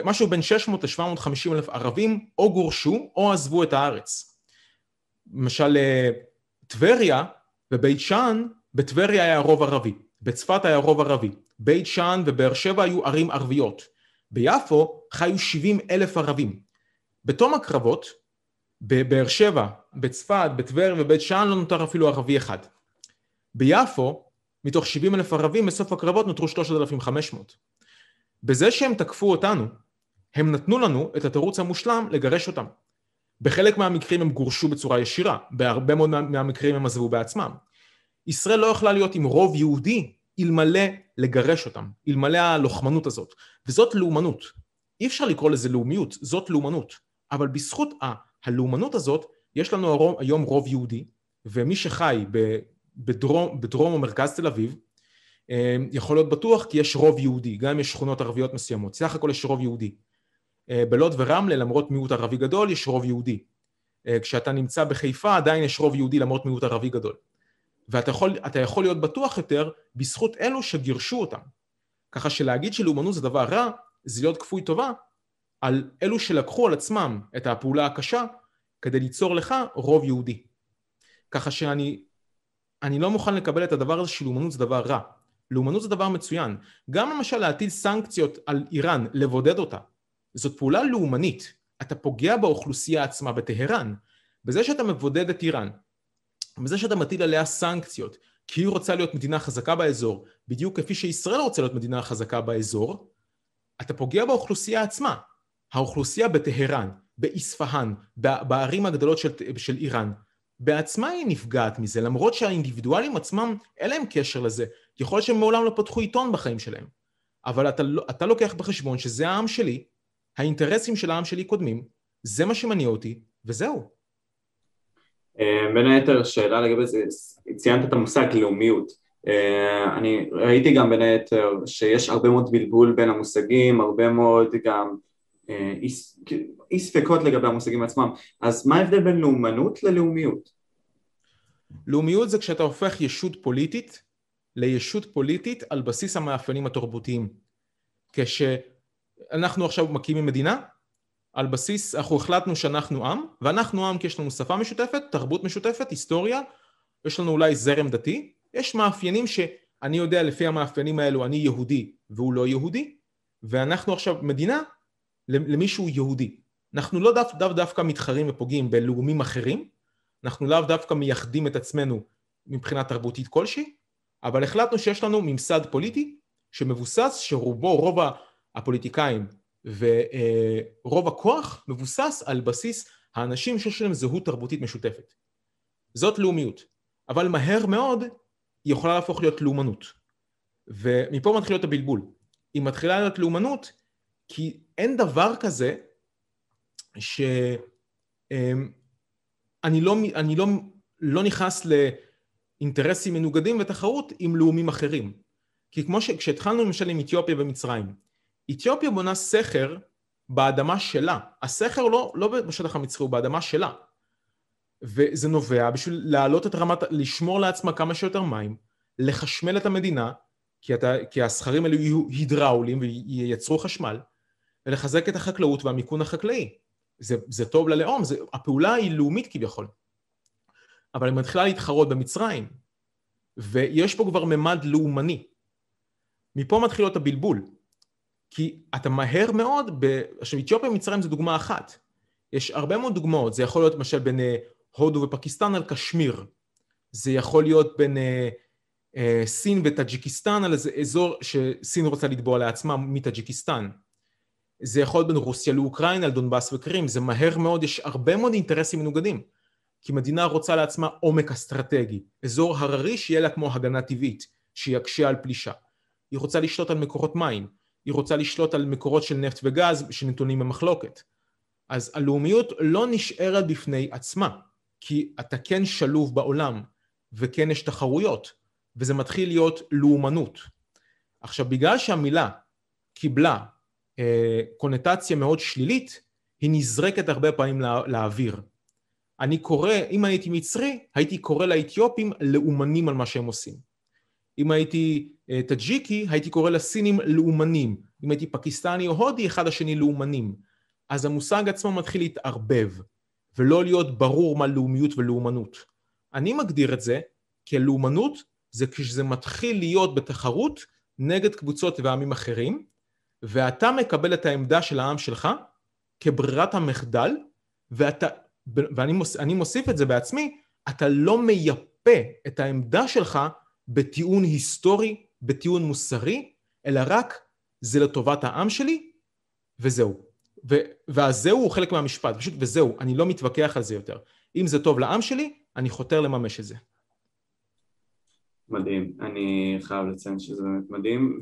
משהו בין 600 ל-750 אלף ערבים או גורשו או עזבו את הארץ. למשל אה, טבריה ובית שאן, בטבריה היה רוב ערבי, בצפת היה רוב ערבי, בית שאן ובאר שבע היו ערים ערביות, ביפו חיו 70 אלף ערבים. בתום הקרבות, בבאר שבע, בצפת, בטבריה ובית שאן לא נותר אפילו ערבי אחד. ביפו, מתוך 70 אלף ערבים, בסוף הקרבות נותרו 3,500. בזה שהם תקפו אותנו, הם נתנו לנו את התירוץ המושלם לגרש אותם. בחלק מהמקרים הם גורשו בצורה ישירה, בהרבה מאוד מהמקרים הם עזבו בעצמם. ישראל לא יכלה להיות עם רוב יהודי אלמלא לגרש אותם, אלמלא הלוחמנות הזאת. וזאת לאומנות. אי אפשר לקרוא לזה לאומיות, זאת לאומנות. אבל בזכות הלאומנות הזאת, יש לנו היום רוב יהודי, ומי שחי בדרום, בדרום או מרכז תל אביב, אה, יכול להיות בטוח כי יש רוב יהודי, גם אם יש שכונות ערביות מסוימות, סך הכל יש רוב יהודי. אה, בלוד ורמלה, למרות מיעוט ערבי גדול, יש רוב יהודי. אה, כשאתה נמצא בחיפה, עדיין יש רוב יהודי למרות מיעוט ערבי גדול. ואתה יכול, יכול להיות בטוח יותר בזכות אלו שגירשו אותם. ככה שלהגיד שלאומנות זה דבר רע, זה להיות כפוי טובה על אלו שלקחו על עצמם את הפעולה הקשה כדי ליצור לך רוב יהודי. ככה שאני אני לא מוכן לקבל את הדבר הזה שלאומנות זה דבר רע. לאומנות זה דבר מצוין. גם למשל להטיל סנקציות על איראן, לבודד אותה, זאת פעולה לאומנית. אתה פוגע באוכלוסייה עצמה בטהרן. בזה שאתה מבודד את איראן, בזה שאתה מטיל עליה סנקציות, כי היא רוצה להיות מדינה חזקה באזור, בדיוק כפי שישראל רוצה להיות מדינה חזקה באזור, אתה פוגע באוכלוסייה עצמה. האוכלוסייה בטהרן, באספהאן, בערים הגדולות של, של איראן, בעצמה היא נפגעת מזה, למרות שהאינדיבידואלים עצמם אין להם קשר לזה. יכול להיות שהם מעולם לא פתחו עיתון בחיים שלהם. אבל אתה, לא, אתה לוקח בחשבון שזה העם שלי, האינטרסים של העם שלי קודמים, זה מה שמניע אותי, וזהו. אה, בין היתר, שאלה לגבי זה, ציינת את המושג לאומיות. אה, אני ראיתי גם בין היתר שיש הרבה מאוד בלבול בין המושגים, הרבה מאוד גם אה, אי ספקות לגבי המושגים עצמם. אז מה ההבדל בין לאומנות ללאומיות? לאומיות זה כשאתה הופך ישות פוליטית לישות פוליטית על בסיס המאפיינים התרבותיים. כשאנחנו עכשיו מקימים מדינה, על בסיס, אנחנו החלטנו שאנחנו עם, ואנחנו עם כי יש לנו שפה משותפת, תרבות משותפת, היסטוריה, יש לנו אולי זרם דתי, יש מאפיינים שאני יודע לפי המאפיינים האלו אני יהודי והוא לא יהודי, ואנחנו עכשיו מדינה למישהו יהודי. אנחנו לא דו, דו דווקא מתחרים ופוגעים בלאומים אחרים, אנחנו לאו דווקא מייחדים את עצמנו מבחינה תרבותית כלשהי, אבל החלטנו שיש לנו ממסד פוליטי שמבוסס, שרובו, רוב הפוליטיקאים ורוב הכוח מבוסס על בסיס האנשים שיש להם זהות תרבותית משותפת. זאת לאומיות, אבל מהר מאוד היא יכולה להפוך להיות לאומנות. ומפה מתחיל להיות הבלבול. היא מתחילה להיות לאומנות כי אין דבר כזה שאני לא, אני לא, לא נכנס לאינטרסים מנוגדים ותחרות עם לאומים אחרים. כי כמו שכשהתחלנו למשל עם אתיופיה ומצרים, אתיופיה בונה סכר באדמה שלה. הסכר לא, לא בשטח המצרי, הוא באדמה שלה. וזה נובע בשביל להעלות את רמת, לשמור לעצמה כמה שיותר מים, לחשמל את המדינה כי, אתה, כי הסכרים האלו יהיו הידראולים וייצרו חשמל, ולחזק את החקלאות והמיכון החקלאי. זה, זה טוב ללאום, זה, הפעולה היא לאומית כביכול. אבל היא מתחילה להתחרות במצרים, ויש פה כבר ממד לאומני. מפה מתחיל להיות הבלבול, כי אתה מהר מאוד, ב... עכשיו אתיופיה ומצרים זה דוגמה אחת, יש הרבה מאוד דוגמאות, זה יכול להיות למשל בין אה, הודו ופקיסטן על קשמיר, זה יכול להיות בין אה, אה, סין וטאג'יקיסטן על איזה אזור שסין רוצה לתבוע לעצמה מטאג'יקיסטן, זה יכול להיות בין רוסיה לאוקראינה על דונבאס וקרים, זה מהר מאוד, יש הרבה מאוד אינטרסים מנוגדים, כי מדינה רוצה לעצמה עומק אסטרטגי, אזור הררי שיהיה לה כמו הגנה טבעית, שיקשה על פלישה, היא רוצה לשלוט על מקורות מים, היא רוצה לשלוט על מקורות של נפט וגז שנתונים במחלוקת. אז הלאומיות לא נשארת בפני עצמה, כי אתה כן שלוב בעולם, וכן יש תחרויות, וזה מתחיל להיות לאומנות. עכשיו, בגלל שהמילה קיבלה אה, קונוטציה מאוד שלילית, היא נזרקת הרבה פעמים לא, לאוויר. אני קורא, אם הייתי מצרי, הייתי קורא לאתיופים לאומנים על מה שהם עושים. אם הייתי טאג'יקי, הייתי קורא לסינים לאומנים. אם הייתי פקיסטני או הודי, אחד השני לאומנים. אז המושג עצמו מתחיל להתערבב, ולא להיות ברור מה לאומיות ולאומנות. אני מגדיר את זה כלאומנות, זה כשזה מתחיל להיות בתחרות נגד קבוצות ועמים אחרים, ואתה מקבל את העמדה של העם שלך כברירת המחדל, ואתה, ואני מוס, מוסיף את זה בעצמי, אתה לא מייפה את העמדה שלך בטיעון היסטורי, בטיעון מוסרי, אלא רק זה לטובת העם שלי, וזהו. והזהו הוא חלק מהמשפט, פשוט וזהו, אני לא מתווכח על זה יותר. אם זה טוב לעם שלי, אני חותר לממש את זה. מדהים, אני חייב לציין שזה באמת מדהים,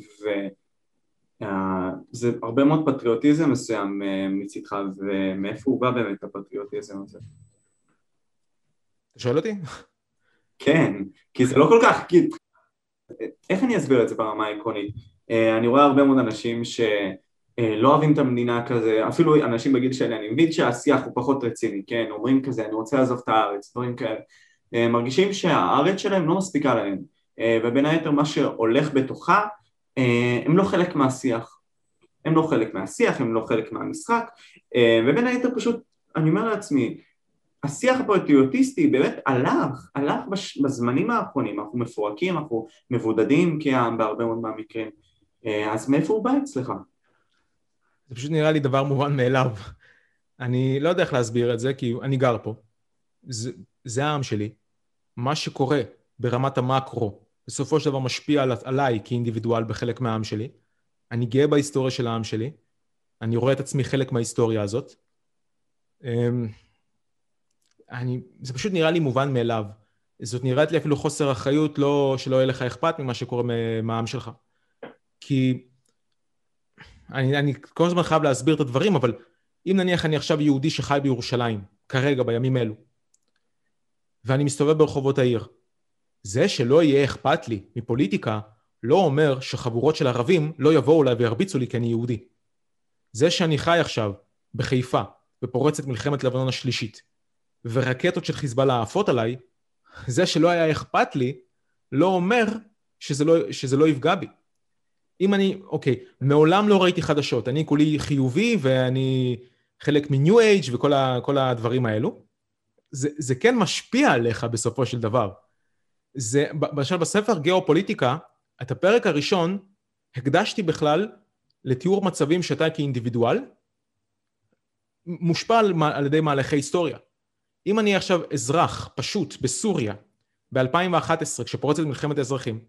וזה הרבה מאוד פטריוטיזם מסוים אה, מצדך, ומאיפה הוא בא באמת הפטריוטיזם הזה? אתה שואל אותי? כן, כי זה לא כל כך, כי... איך אני אסביר את זה ברמה העקרונית? אה, אני רואה הרבה מאוד אנשים ש... אה, אוהבים את המדינה כזה, אפילו אנשים בגיל שלי, אני מבין שהשיח הוא פחות רציני, כן, אומרים כזה, אני רוצה לעזוב את הארץ, דברים כאלה, אה, מרגישים שהארץ שלהם לא מספיקה להם, ובין היתר מה שהולך בתוכה, הם לא חלק מהשיח, הם לא חלק מהשיח, הם לא חלק מהמשחק, ובין היתר פשוט, אני אומר לעצמי, השיח הפטריוטיסטי באמת הלך, הלך בזמנים האחרונים, אנחנו מפורקים, אנחנו מבודדים כעם בהרבה מאוד מהמקרים, אז מאיפה הוא בא אצלך? זה פשוט נראה לי דבר מובן מאליו. אני לא יודע איך להסביר את זה, כי אני גר פה. זה, זה העם שלי. מה שקורה ברמת המקרו, בסופו של דבר משפיע על, עליי כאינדיבידואל בחלק מהעם שלי. אני גאה בהיסטוריה של העם שלי. אני רואה את עצמי חלק מההיסטוריה הזאת. אני, זה פשוט נראה לי מובן מאליו. זאת נראית לי אפילו חוסר אחריות, לא, שלא יהיה לך אכפת ממה שקורה מהעם שלך. כי אני, אני כל הזמן חייב להסביר את הדברים, אבל אם נניח אני עכשיו יהודי שחי בירושלים, כרגע, בימים אלו, ואני מסתובב ברחובות העיר, זה שלא יהיה אכפת לי מפוליטיקה, לא אומר שחבורות של ערבים לא יבואו אליי וירביצו לי כי אני יהודי. זה שאני חי עכשיו בחיפה ופורצת מלחמת לבנון השלישית, ורקטות של חיזבאללה עפות עליי, זה שלא היה אכפת לי, לא אומר שזה לא, שזה לא יפגע בי. אם אני, אוקיי, מעולם לא ראיתי חדשות, אני כולי חיובי ואני חלק מניו אייג' וכל ה, הדברים האלו, זה, זה כן משפיע עליך בסופו של דבר. זה, למשל בספר גיאופוליטיקה, את הפרק הראשון הקדשתי בכלל לתיאור מצבים שאתה כאינדיבידואל מושפע על, על ידי מהלכי היסטוריה. אם אני עכשיו אזרח פשוט בסוריה ב-2011 כשפורצת מלחמת האזרחים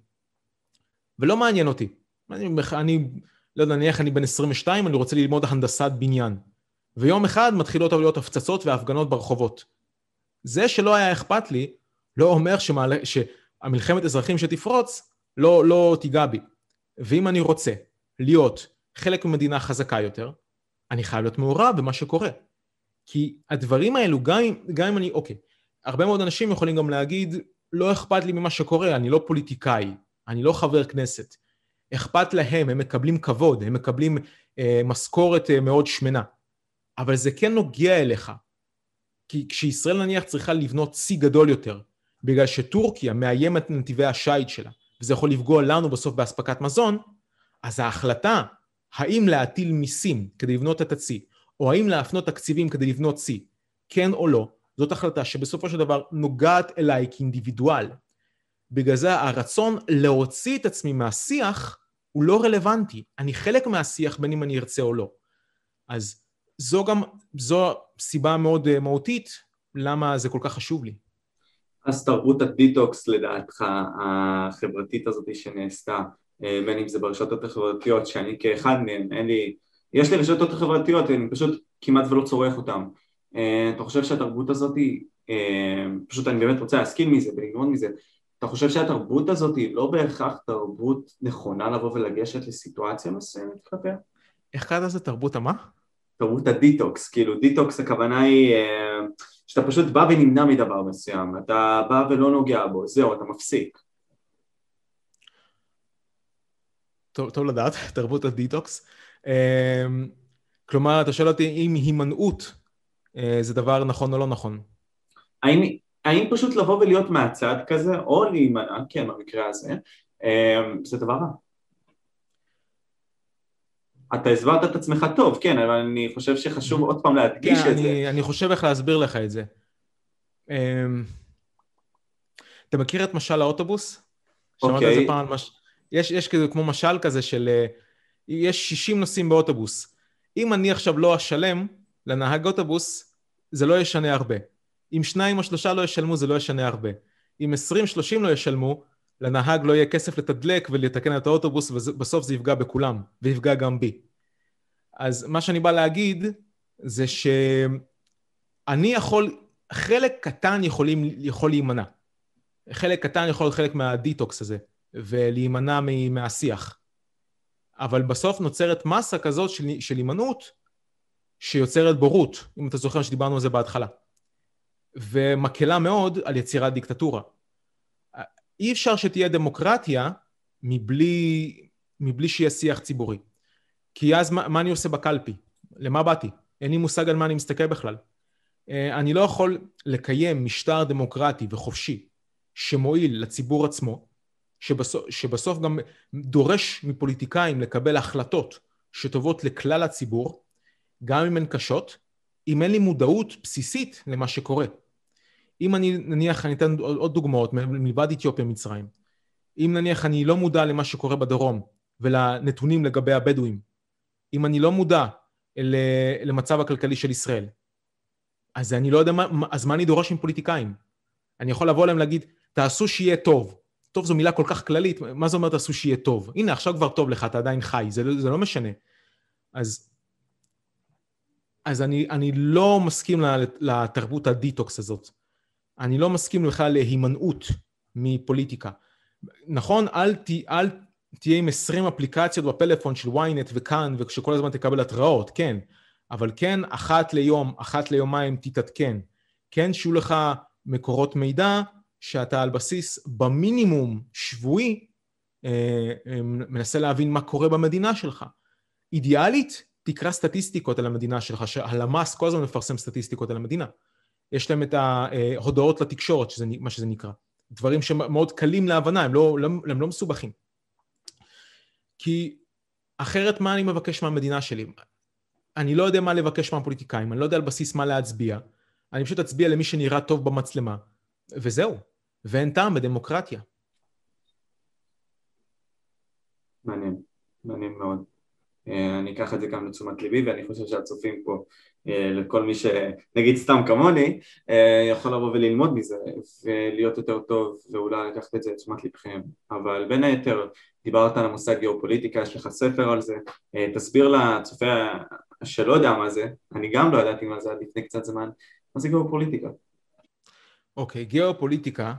ולא מעניין אותי אני, אני לא יודע, נניח אני בן 22, אני רוצה ללמוד הנדסת בניין. ויום אחד מתחילות להיות הפצצות והפגנות ברחובות. זה שלא היה אכפת לי, לא אומר שמעלה, שהמלחמת אזרחים שתפרוץ לא, לא תיגע בי. ואם אני רוצה להיות חלק ממדינה חזקה יותר, אני חייב להיות מעורב במה שקורה. כי הדברים האלו, גם, גם אם אני, אוקיי, הרבה מאוד אנשים יכולים גם להגיד, לא אכפת לי ממה שקורה, אני לא פוליטיקאי, אני לא חבר כנסת. אכפת להם, הם מקבלים כבוד, הם מקבלים אה, משכורת אה, מאוד שמנה. אבל זה כן נוגע אליך. כי כשישראל נניח צריכה לבנות צי גדול יותר, בגלל שטורקיה מאיימת נתיבי השיט שלה, וזה יכול לפגוע לנו בסוף באספקת מזון, אז ההחלטה האם להטיל מיסים כדי לבנות את הצי, או האם להפנות תקציבים כדי לבנות צי, כן או לא, זאת החלטה שבסופו של דבר נוגעת אליי כאינדיבידואל. בגלל זה הרצון להוציא את עצמי מהשיח הוא לא רלוונטי. אני חלק מהשיח בין אם אני ארצה או לא. אז זו גם, זו סיבה מאוד אה, מהותית למה זה כל כך חשוב לי. אז תרבות הדיטוקס לדעתך החברתית הזאת שנעשתה, אה, בין אם זה ברשתות החברתיות, שאני כאחד מהן, אין לי, יש לי רשתות חברתיות, אני פשוט כמעט ולא צורך אותן. אה, אתה חושב שהתרבות הזאת, פשוט אני באמת רוצה להחכים מזה וללמוד מזה, אתה חושב שהתרבות הזאת היא לא בהכרח תרבות נכונה לבוא ולגשת לסיטואציה מסוימת כלפיה? איך קראת לזה תרבות המה? תרבות הדיטוקס, כאילו דיטוקס הכוונה היא אה, שאתה פשוט בא ונמנע מדבר מסוים, אתה בא ולא נוגע בו, זהו, אתה מפסיק. טוב, טוב לדעת, תרבות הדיטוקס. אה, כלומר, אתה שואל אותי אם הימנעות אה, זה דבר נכון או לא נכון. האם, האם פשוט לבוא ולהיות מהצד כזה, או להימנע, כן, במקרה הזה, זה דבר רע. אתה הסברת את עצמך טוב, כן, אבל אני חושב שחשוב עוד פעם להדגיש כן, את אני, זה. אני חושב איך להסביר לך את זה. Um, אתה מכיר את משל האוטובוס? אוקיי. שמעת איזה פעם, מש... יש, יש כזה כמו משל כזה של, אה, יש 60 נוסעים באוטובוס. אם אני עכשיו לא אשלם לנהג אוטובוס, זה לא ישנה הרבה. אם שניים או שלושה לא ישלמו, זה לא ישנה הרבה. אם 20-30 לא ישלמו, לנהג לא יהיה כסף לתדלק ולתקן את האוטובוס, ובסוף זה יפגע בכולם, ויפגע גם בי. אז מה שאני בא להגיד, זה שאני יכול, חלק קטן יכולים, יכול להימנע. חלק קטן יכול להיות חלק מהדיטוקס הזה, ולהימנע מהשיח. אבל בסוף נוצרת מסה כזאת של, של הימנעות, שיוצרת בורות, אם אתה זוכר שדיברנו על זה בהתחלה. ומקלה מאוד על יצירת דיקטטורה. אי אפשר שתהיה דמוקרטיה מבלי, מבלי שיהיה שיח ציבורי. כי אז מה, מה אני עושה בקלפי? למה באתי? אין לי מושג על מה אני מסתכל בכלל. אה, אני לא יכול לקיים משטר דמוקרטי וחופשי שמועיל לציבור עצמו, שבסוף, שבסוף גם דורש מפוליטיקאים לקבל החלטות שטובות לכלל הציבור, גם אם הן קשות, אם אין לי מודעות בסיסית למה שקורה. אם אני, נניח, אני אתן עוד דוגמאות מלבד אתיופיה ומצרים. אם נניח אני לא מודע למה שקורה בדרום ולנתונים לגבי הבדואים, אם אני לא מודע למצב הכלכלי של ישראל, אז אני לא יודע מה, אז מה אני דורש מפוליטיקאים? אני יכול לבוא אליהם להגיד, תעשו שיהיה טוב. טוב זו מילה כל כך כללית, מה זה אומר תעשו שיהיה טוב? הנה, עכשיו כבר טוב לך, אתה עדיין חי, זה, זה לא משנה. אז, אז אני, אני לא מסכים לתרבות הדיטוקס הזאת. אני לא מסכים בכלל להימנעות מפוליטיקה. נכון, אל, ת, אל תהיה עם 20 אפליקציות בפלאפון של ynet וכאן, ושכל הזמן תקבל התראות, כן, אבל כן, אחת ליום, אחת ליומיים תתעדכן. כן, שיהיו לך מקורות מידע שאתה על בסיס במינימום שבועי אה, אה, מנסה להבין מה קורה במדינה שלך. אידיאלית, תקרא סטטיסטיקות על המדינה שלך, שהלמ"ס כל הזמן מפרסם סטטיסטיקות על המדינה. יש להם את ההודעות לתקשורת, שזה מה שזה נקרא. דברים שמאוד קלים להבנה, הם לא, הם לא מסובכים. כי אחרת מה אני מבקש מהמדינה שלי? אני לא יודע מה לבקש מהפוליטיקאים, אני לא יודע על בסיס מה להצביע, אני פשוט אצביע למי שנראה טוב במצלמה, וזהו. ואין טעם בדמוקרטיה. מעניין, מעניין מאוד. אה, אני אקח את זה גם לתשומת ליבי ואני חושב שהצופים פה אה, לכל מי שנגיד סתם כמוני אה, יכול לבוא וללמוד מזה ולהיות יותר טוב ואולי לקחת את זה לתשומת לבכם אבל בין היתר דיברת על המושג גיאופוליטיקה, יש לך ספר על זה תסביר לצופה שלא יודע מה זה, אני גם לא ידעתי מה זה עד לפני קצת זמן, מה זה גיאופוליטיקה? אוקיי, okay, גיאופוליטיקה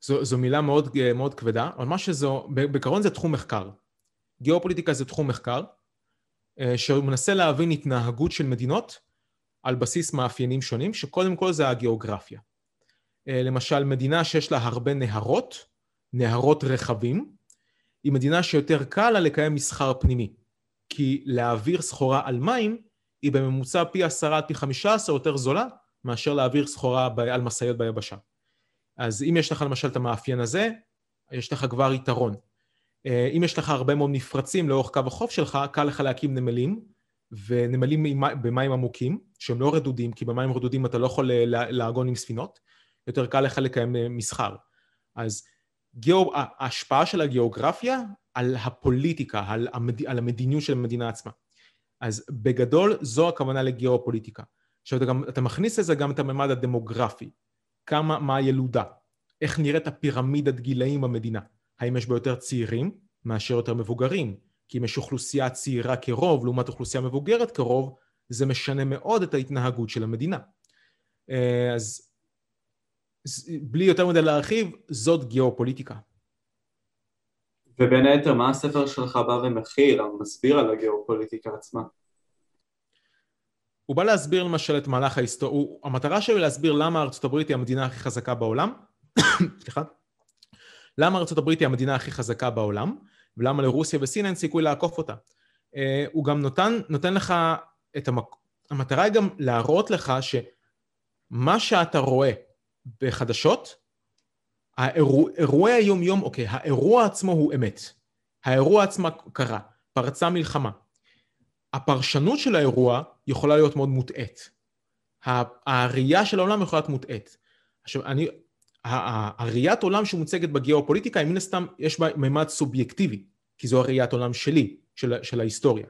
זו, זו מילה מאוד, מאוד כבדה, אבל מה שזו, בעיקרון זה תחום מחקר גיאופוליטיקה זה תחום מחקר, אה, שהוא מנסה להבין התנהגות של מדינות על בסיס מאפיינים שונים, שקודם כל זה הגיאוגרפיה. אה, למשל, מדינה שיש לה הרבה נהרות, נהרות רחבים, היא מדינה שיותר קל לה לקיים מסחר פנימי, כי להעביר סחורה על מים היא בממוצע פי עשרה פי חמישה עשר יותר זולה מאשר להעביר סחורה על משאיות ביבשה. אז אם יש לך למשל את המאפיין הזה, יש לך כבר יתרון. אה, אם יש לך הרבה מאוד מפרצים לאורך קו החוף שלך, קל לך להקים נמלים, ונמלים במים עמוקים, שהם לא רדודים, כי במים רדודים אתה לא יכול לעגון עם ספינות, יותר קל לך לקיים אה, מסחר. אז גיאו, ההשפעה של הגיאוגרפיה על הפוליטיקה, על, המד... על המדיניות של המדינה עצמה. אז בגדול זו הכוונה לגיאופוליטיקה. עכשיו אתה, גם, אתה מכניס לזה גם את הממד הדמוגרפי, כמה, מה הילודה, איך נראית הפירמידת גילאים במדינה, האם יש בה יותר צעירים מאשר יותר מבוגרים, כי אם יש אוכלוסייה צעירה כרוב לעומת אוכלוסייה מבוגרת כרוב, זה משנה מאוד את ההתנהגות של המדינה. אה, אז בלי יותר מדי להרחיב, זאת גיאופוליטיקה. ובין היתר, מה הספר שלך בא ומכיל, או מסביר על הגיאופוליטיקה עצמה? הוא בא להסביר למשל את מהלך ההיסטוריה, המטרה שלו היא להסביר למה ארצות הברית היא המדינה הכי חזקה בעולם, סליחה, למה ארצות הברית היא המדינה הכי חזקה בעולם, ולמה לרוסיה וסין אין סיכוי לעקוף אותה. Uh, הוא גם נותן, נותן לך את המק... המטרה היא גם להראות לך שמה שאתה רואה בחדשות, האירוע, אירועי היום יום, אוקיי, האירוע עצמו הוא אמת. האירוע עצמו קרה, פרצה מלחמה. הפרשנות של האירוע יכולה להיות מאוד מוטעית. הראייה של העולם יכולה להיות מוטעית. עכשיו, אני, הראיית עולם שמוצגת בגיאופוליטיקה, מן הסתם יש בה ממד סובייקטיבי, כי זו הראיית עולם שלי, של, של ההיסטוריה.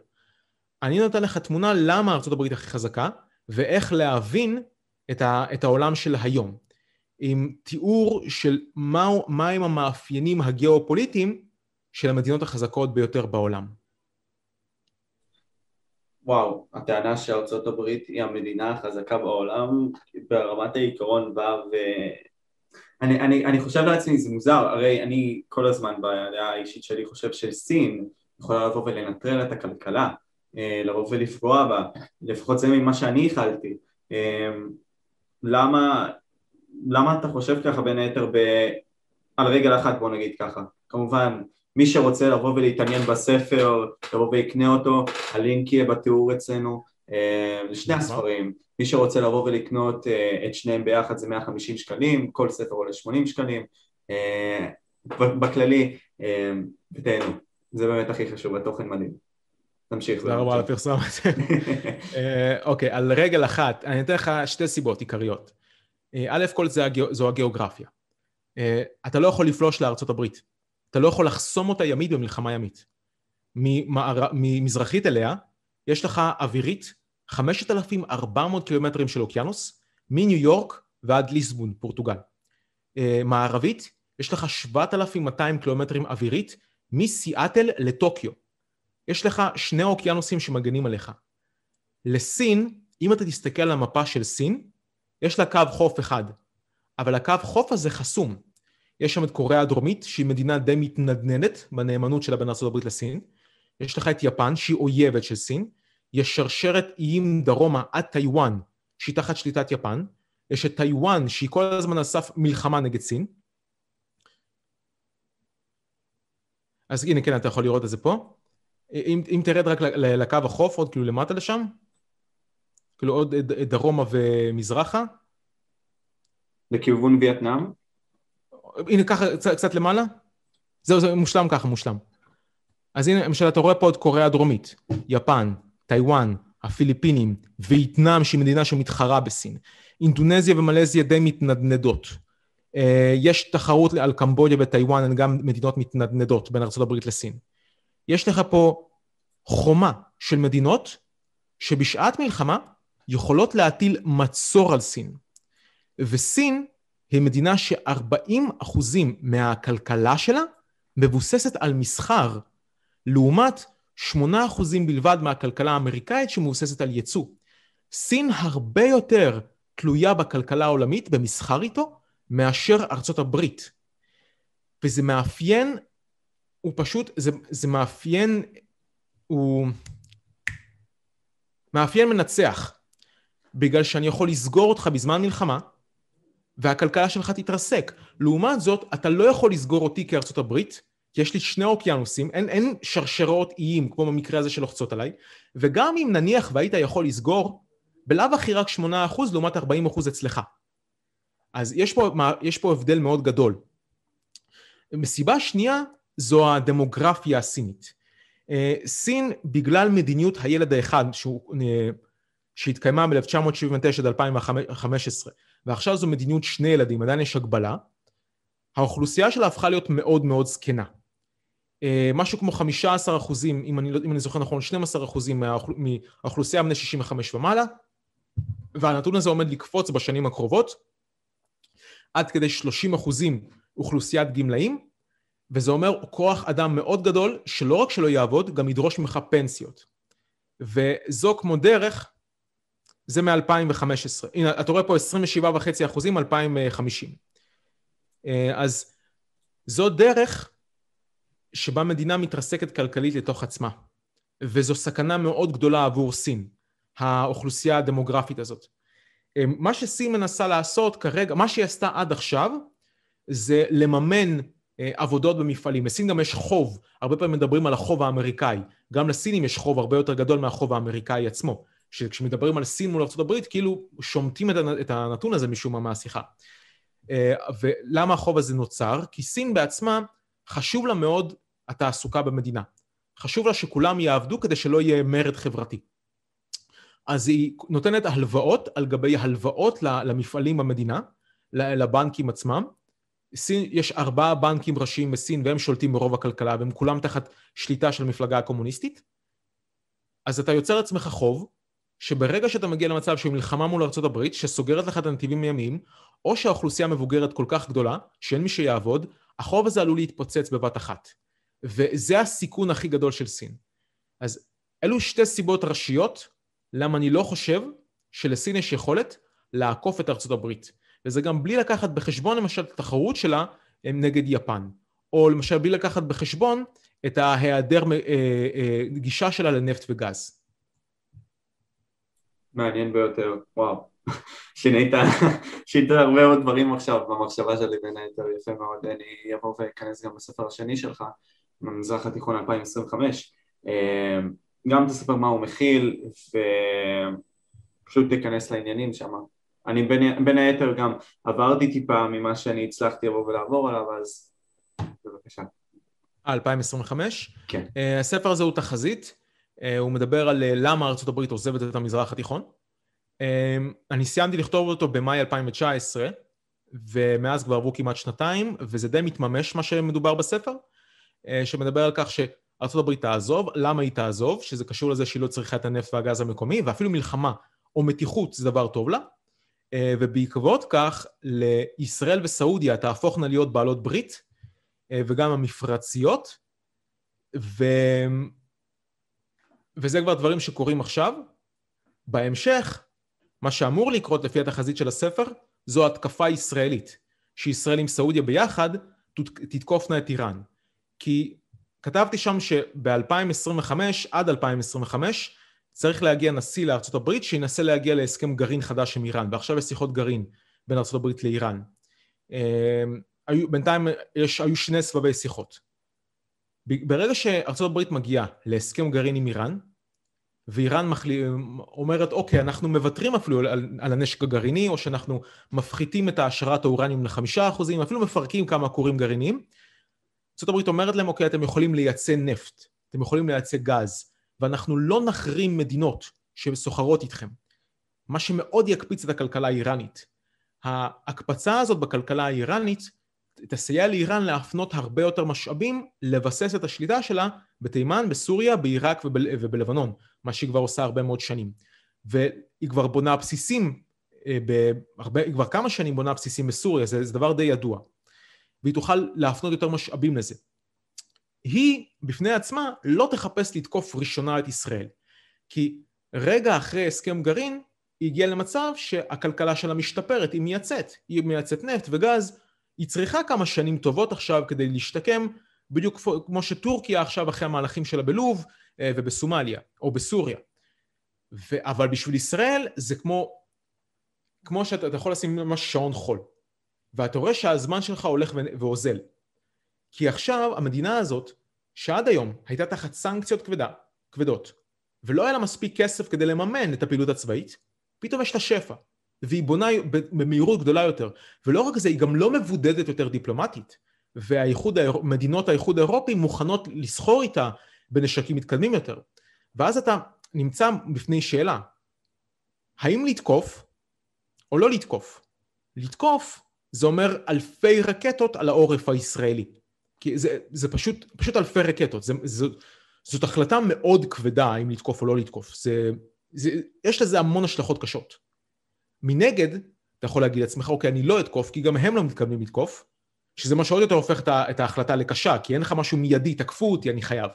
אני נותן לך תמונה למה ארה"ב הכי חזקה, ואיך להבין את, ה, את העולם של היום. עם תיאור של מהם המאפיינים הגיאופוליטיים של המדינות החזקות ביותר בעולם. וואו, הטענה שארצות הברית היא המדינה החזקה בעולם ברמת העיקרון בא ו... אני, אני, אני חושב לעצמי, זה מוזר, הרי אני כל הזמן בדעה האישית שלי חושב שסין יכולה לבוא ולנטרל את הכלכלה, אה, לבוא ולפגוע בה, לפחות זה ממה שאני איחלתי. אה, למה, למה אתה חושב ככה בין היתר ב... על רגל אחת בוא נגיד ככה, כמובן מי שרוצה לבוא ולהתעניין בספר, לבוא ויקנה אותו, הלינק יהיה בתיאור אצלנו אה, לשני הספרים, מי שרוצה לבוא ולקנות אה, את שניהם ביחד זה 150 שקלים, כל ספר עולה 80 שקלים, אה, בכללי, ותהנו, זה באמת הכי חשוב, התוכן מדהים. תמשיך. תודה רבה על הפרסומת. אוקיי, על רגל אחת, אני אתן לך שתי סיבות עיקריות. א' כל זו הגיאוגרפיה. אתה לא יכול לפלוש לארצות הברית. אתה לא יכול לחסום אותה ימית במלחמה ימית. ממזרחית אליה יש לך אווירית 5,400 קילומטרים של אוקיינוס, מניו יורק ועד ליסבון, פורטוגל. אה, מערבית יש לך 7,200 קילומטרים אווירית מסיאטל לטוקיו. יש לך שני אוקיינוסים שמגנים עליך. לסין, אם אתה תסתכל על המפה של סין, יש לה קו חוף אחד, אבל הקו חוף הזה חסום. יש שם את קוריאה הדרומית, שהיא מדינה די מתנדנדת בנאמנות שלה בין ארה"ב לסין. יש לך את יפן, שהיא אויבת של סין. יש שרשרת איים דרומה עד טיוואן, שהיא תחת שליטת יפן. יש את טיוואן, שהיא כל הזמן על סף מלחמה נגד סין. אז הנה, כן, אתה יכול לראות את זה פה. אם, אם תרד רק לקו החוף, עוד כאילו למטה לשם, כאילו עוד דרומה ומזרחה. לכיוון וייטנאם? הנה ככה קצת, קצת למעלה, זהו, זה מושלם ככה, מושלם. אז הנה, למשל, אתה רואה פה את קוריאה הדרומית, יפן, טיוואן, הפיליפינים, וייטנאם, שהיא מדינה שמתחרה בסין. אינדונזיה ומלזיה די מתנדנדות. אה, יש תחרות על קמבודיה וטיוואן, הן גם מדינות מתנדנדות בין ארה"ב לסין. יש לך פה חומה של מדינות שבשעת מלחמה יכולות להטיל מצור על סין. וסין היא מדינה ש-40 אחוזים מהכלכלה שלה מבוססת על מסחר, לעומת 8 אחוזים בלבד מהכלכלה האמריקאית שמבוססת על ייצוא. סין הרבה יותר תלויה בכלכלה העולמית, במסחר איתו, מאשר ארצות הברית. וזה מאפיין, הוא פשוט, זה, זה מאפיין, הוא מאפיין מנצח. בגלל שאני יכול לסגור אותך בזמן מלחמה, והכלכלה שלך תתרסק. לעומת זאת, אתה לא יכול לסגור אותי כארצות הברית, כי יש לי שני אוקיינוסים, אין, אין שרשרות איים כמו במקרה הזה שלוחצות עליי, וגם אם נניח והיית יכול לסגור, בלאו הכי רק 8% לעומת 40% אצלך. אז יש פה, יש פה הבדל מאוד גדול. מסיבה שנייה זו הדמוגרפיה הסינית. אה, סין, בגלל מדיניות הילד האחד, שהוא, אה, שהתקיימה ב-1979 עד 2015, ועכשיו זו מדיניות שני ילדים, עדיין יש הגבלה, האוכלוסייה שלה הפכה להיות מאוד מאוד זקנה. אה, משהו כמו 15 אחוזים, אם אני, לא, אם אני זוכר נכון, 12 אחוזים מהאוכלוסייה בני 65 ומעלה, והנתון הזה עומד לקפוץ בשנים הקרובות, עד כדי 30 אחוזים אוכלוסיית גמלאים, וזה אומר כוח אדם מאוד גדול, שלא רק שלא יעבוד, גם ידרוש ממך פנסיות. וזו כמו דרך, זה מ-2015. הנה, אתה רואה פה 27.5 אחוזים, 2050. אה, אז זו דרך שבה מדינה מתרסקת כלכלית לתוך עצמה. וזו סכנה מאוד גדולה עבור סין, האוכלוסייה הדמוגרפית הזאת. אה, מה שסין מנסה לעשות כרגע, מה שהיא עשתה עד עכשיו, זה לממן אה, עבודות במפעלים. לסין גם יש חוב, הרבה פעמים מדברים על החוב האמריקאי. גם לסינים יש חוב הרבה יותר גדול מהחוב האמריקאי עצמו. שכשמדברים על סין מול ארה"ב, כאילו שומטים את הנתון הזה משום מה מהשיחה. אה, ולמה החוב הזה נוצר? כי סין בעצמה, חשוב לה מאוד התעסוקה במדינה. חשוב לה שכולם יעבדו כדי שלא יהיה מרד חברתי. אז היא נותנת הלוואות על גבי הלוואות למפעלים במדינה, לבנקים עצמם. סין, יש ארבעה בנקים ראשיים בסין והם שולטים ברוב הכלכלה והם כולם תחת שליטה של המפלגה הקומוניסטית. אז אתה יוצר לעצמך חוב, שברגע שאתה מגיע למצב של מלחמה מול ארה"ב, שסוגרת לך את הנתיבים מימין, או שהאוכלוסייה מבוגרת כל כך גדולה, שאין מי שיעבוד, החוב הזה עלול להתפוצץ בבת אחת. וזה הסיכון הכי גדול של סין. אז אלו שתי סיבות ראשיות למה אני לא חושב שלסין יש יכולת לעקוף את ארצות הברית. וזה גם בלי לקחת בחשבון למשל את התחרות שלה נגד יפן. או למשל בלי לקחת בחשבון את ההיעדר אה, אה, גישה שלה לנפט וגז. מעניין ביותר, וואו. שינית, שינית הרבה מאוד דברים עכשיו במחשבה שלי בין היתר יפה מאוד, אני אבוא ואכנס גם בספר השני שלך, במזרח התיכון 2025, אה, גם תספר מה הוא מכיל ופשוט תיכנס לעניינים שם. אני בין, בין היתר גם עברתי טיפה ממה שאני הצלחתי לבוא ולעבור עליו, אז בבקשה. 2025? כן. Uh, הספר הזה הוא תחזית, הוא מדבר על uh, למה ארה"ב עוזבת את המזרח התיכון. Uh, אני סיימתי לכתוב אותו במאי 2019, ומאז כבר עברו כמעט שנתיים, וזה די מתממש מה שמדובר בספר, שמדבר על כך שארה"ב תעזוב, למה היא תעזוב, שזה קשור לזה שהיא לא צריכה את הנפט והגז המקומי, ואפילו מלחמה או מתיחות זה דבר טוב לה. אה, ובעקבות כך לישראל וסעודיה תהפוכנה להיות בעלות ברית אה, וגם המפרציות ו... וזה כבר דברים שקורים עכשיו. בהמשך, מה שאמור לקרות לפי התחזית של הספר זו התקפה ישראלית, שישראל עם סעודיה ביחד תתקופנה את איראן. כי כתבתי שם שב-2025 עד 2025 צריך להגיע נשיא לארצות הברית שינסה להגיע להסכם גרעין חדש עם איראן, ועכשיו יש שיחות גרעין בין ארצות הברית לאיראן. היו, בינתיים יש, היו שני סבבי שיחות. ברגע שארצות הברית מגיעה להסכם גרעין עם איראן, ואיראן מחלי... אומרת, אוקיי, אנחנו מוותרים אפילו על, על הנשק הגרעיני, או שאנחנו מפחיתים את העשרת האורניום לחמישה אחוזים, אפילו מפרקים כמה כורים גרעיניים. ארה"ב אומרת להם, אוקיי, אתם יכולים לייצא נפט, אתם יכולים לייצא גז, ואנחנו לא נחרים מדינות שסוחרות איתכם. מה שמאוד יקפיץ את הכלכלה האיראנית. ההקפצה הזאת בכלכלה האיראנית תסייע לאיראן להפנות הרבה יותר משאבים לבסס את השליטה שלה בתימן, בסוריה, בעיראק וב, ובלבנון, מה שהיא כבר עושה הרבה מאוד שנים. והיא כבר בונה בסיסים, אה, בהרבה, היא כבר כמה שנים בונה בסיסים בסוריה, זה, זה דבר די ידוע. והיא תוכל להפנות יותר משאבים לזה. היא בפני עצמה לא תחפש לתקוף ראשונה את ישראל. כי רגע אחרי הסכם גרעין היא הגיעה למצב שהכלכלה שלה משתפרת, היא מייצאת, היא מייצאת נפט וגז, היא צריכה כמה שנים טובות עכשיו כדי להשתקם, בדיוק כמו שטורקיה עכשיו אחרי המהלכים שלה בלוב אה, ובסומליה, או בסוריה. ו- אבל בשביל ישראל זה כמו, כמו שאתה יכול לשים ממש שעון חול, ואתה רואה שהזמן שלך הולך ואוזל. כי עכשיו המדינה הזאת, שעד היום הייתה תחת סנקציות כבדה, כבדות, ולא היה לה מספיק כסף כדי לממן את הפעילות הצבאית, פתאום יש לה שפע, והיא בונה במהירות גדולה יותר. ולא רק זה, היא גם לא מבודדת יותר דיפלומטית. ומדינות האיחוד האירופי מוכנות לסחור איתה בנשקים מתקדמים יותר. ואז אתה נמצא בפני שאלה, האם לתקוף או לא לתקוף? לתקוף זה אומר אלפי רקטות על העורף הישראלי. כי זה, זה פשוט, פשוט אלפי רקטות. זה, זה, זאת החלטה מאוד כבדה האם לתקוף או לא לתקוף. זה, זה, יש לזה המון השלכות קשות. מנגד, אתה יכול להגיד לעצמך, אוקיי, אני לא אתקוף, כי גם הם לא מתכוונים לתקוף, שזה מה שעוד יותר הופך את ההחלטה לקשה, כי אין לך משהו מיידי, תקפו אותי, אני חייב.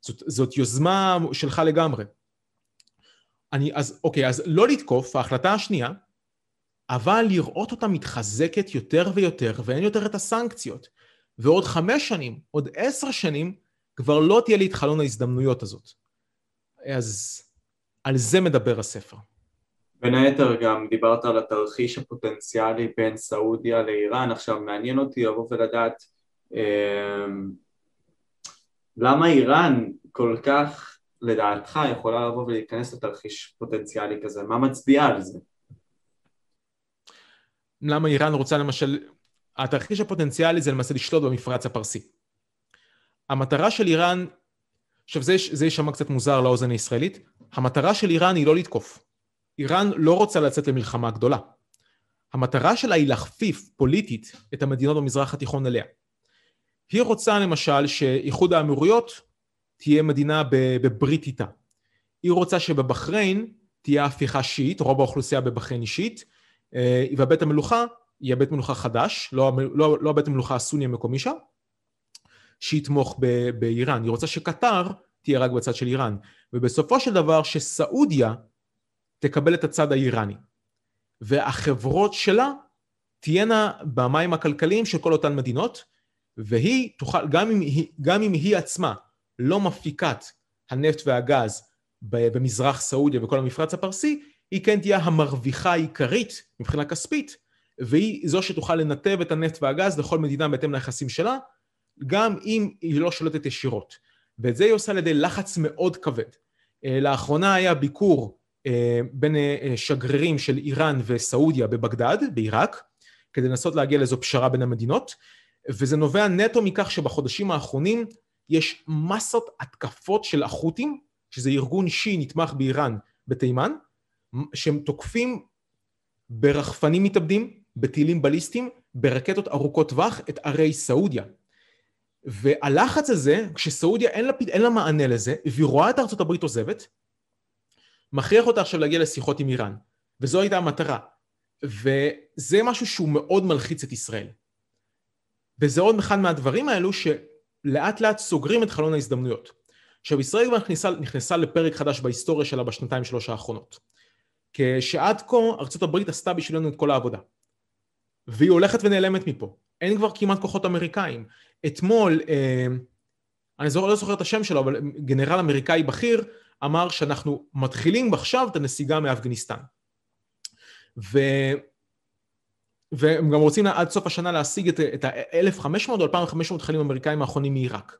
זאת, זאת יוזמה שלך לגמרי. אני, אז אוקיי, אז לא לתקוף, ההחלטה השנייה, אבל לראות אותה מתחזקת יותר ויותר, ואין יותר את הסנקציות. ועוד חמש שנים, עוד עשר שנים, כבר לא תהיה לי את חלון ההזדמנויות הזאת. אז על זה מדבר הספר. בין היתר גם דיברת על התרחיש הפוטנציאלי בין סעודיה לאיראן, עכשיו מעניין אותי לבוא ולדעת אה, למה איראן כל כך לדעתך יכולה לבוא ולהיכנס לתרחיש פוטנציאלי כזה, מה מצביע על זה? למה איראן רוצה למשל, התרחיש הפוטנציאלי זה למעשה לשלוט במפרץ הפרסי. המטרה של איראן, עכשיו זה יישמע קצת מוזר לאוזן הישראלית, המטרה של איראן היא לא לתקוף. איראן לא רוצה לצאת למלחמה גדולה. המטרה שלה היא להכפיף פוליטית את המדינות במזרח התיכון אליה. היא רוצה למשל שאיחוד האמירויות תהיה מדינה בברית איתה. היא רוצה שבבחריין תהיה הפיכה שיעית, רוב האוכלוסייה בבחריין היא שיעית, אה, והבית המלוכה יהיה בית מלוכה חדש, לא, לא, לא הבית המלוכה הסוני המקומי שם, שיתמוך ב, באיראן. היא רוצה שקטר תהיה רק בצד של איראן. ובסופו של דבר שסעודיה תקבל את הצד האיראני. והחברות שלה תהיינה במים הכלכליים של כל אותן מדינות, והיא תוכל, גם אם היא, גם אם היא עצמה לא מפיקת הנפט והגז במזרח סעודיה וכל המפרץ הפרסי, היא כן תהיה המרוויחה העיקרית מבחינה כספית, והיא זו שתוכל לנתב את הנפט והגז לכל מדינה בהתאם ליחסים שלה, גם אם היא לא שולטת ישירות. ואת זה היא עושה על ידי לחץ מאוד כבד. אה, לאחרונה היה ביקור בין אה, שגרירים של איראן וסעודיה בבגדד, בעיראק, כדי לנסות להגיע לאיזו פשרה בין המדינות, וזה נובע נטו מכך שבחודשים האחרונים יש מסות התקפות של החות'ים, שזה ארגון שיעי נתמך באיראן בתימן, שהם תוקפים ברחפנים מתאבדים, בטילים בליסטיים, ברקטות ארוכות טווח את ערי סעודיה. והלחץ הזה, כשסעודיה אין לה, אין לה מענה לזה, והיא רואה את ארצות הברית עוזבת, מכריח אותה עכשיו להגיע לשיחות עם איראן. וזו הייתה המטרה. וזה משהו שהוא מאוד מלחיץ את ישראל. וזה עוד אחד מהדברים האלו שלאט לאט סוגרים את חלון ההזדמנויות. עכשיו ישראל כבר נכנסה, נכנסה לפרק חדש בהיסטוריה שלה בשנתיים שלוש האחרונות. כשעד כה ארצות הברית עשתה בשבילנו את כל העבודה. והיא הולכת ונעלמת מפה. אין כבר כמעט כוחות אמריקאים. אתמול, אה, אני זוכר, לא זוכר את השם שלו, אבל גנרל אמריקאי בכיר אמר שאנחנו מתחילים עכשיו את הנסיגה מאפגניסטן. ו... והם גם רוצים עד סוף השנה להשיג את ה-1,500 או 2,500 חיילים אמריקאים האחרונים מעיראק.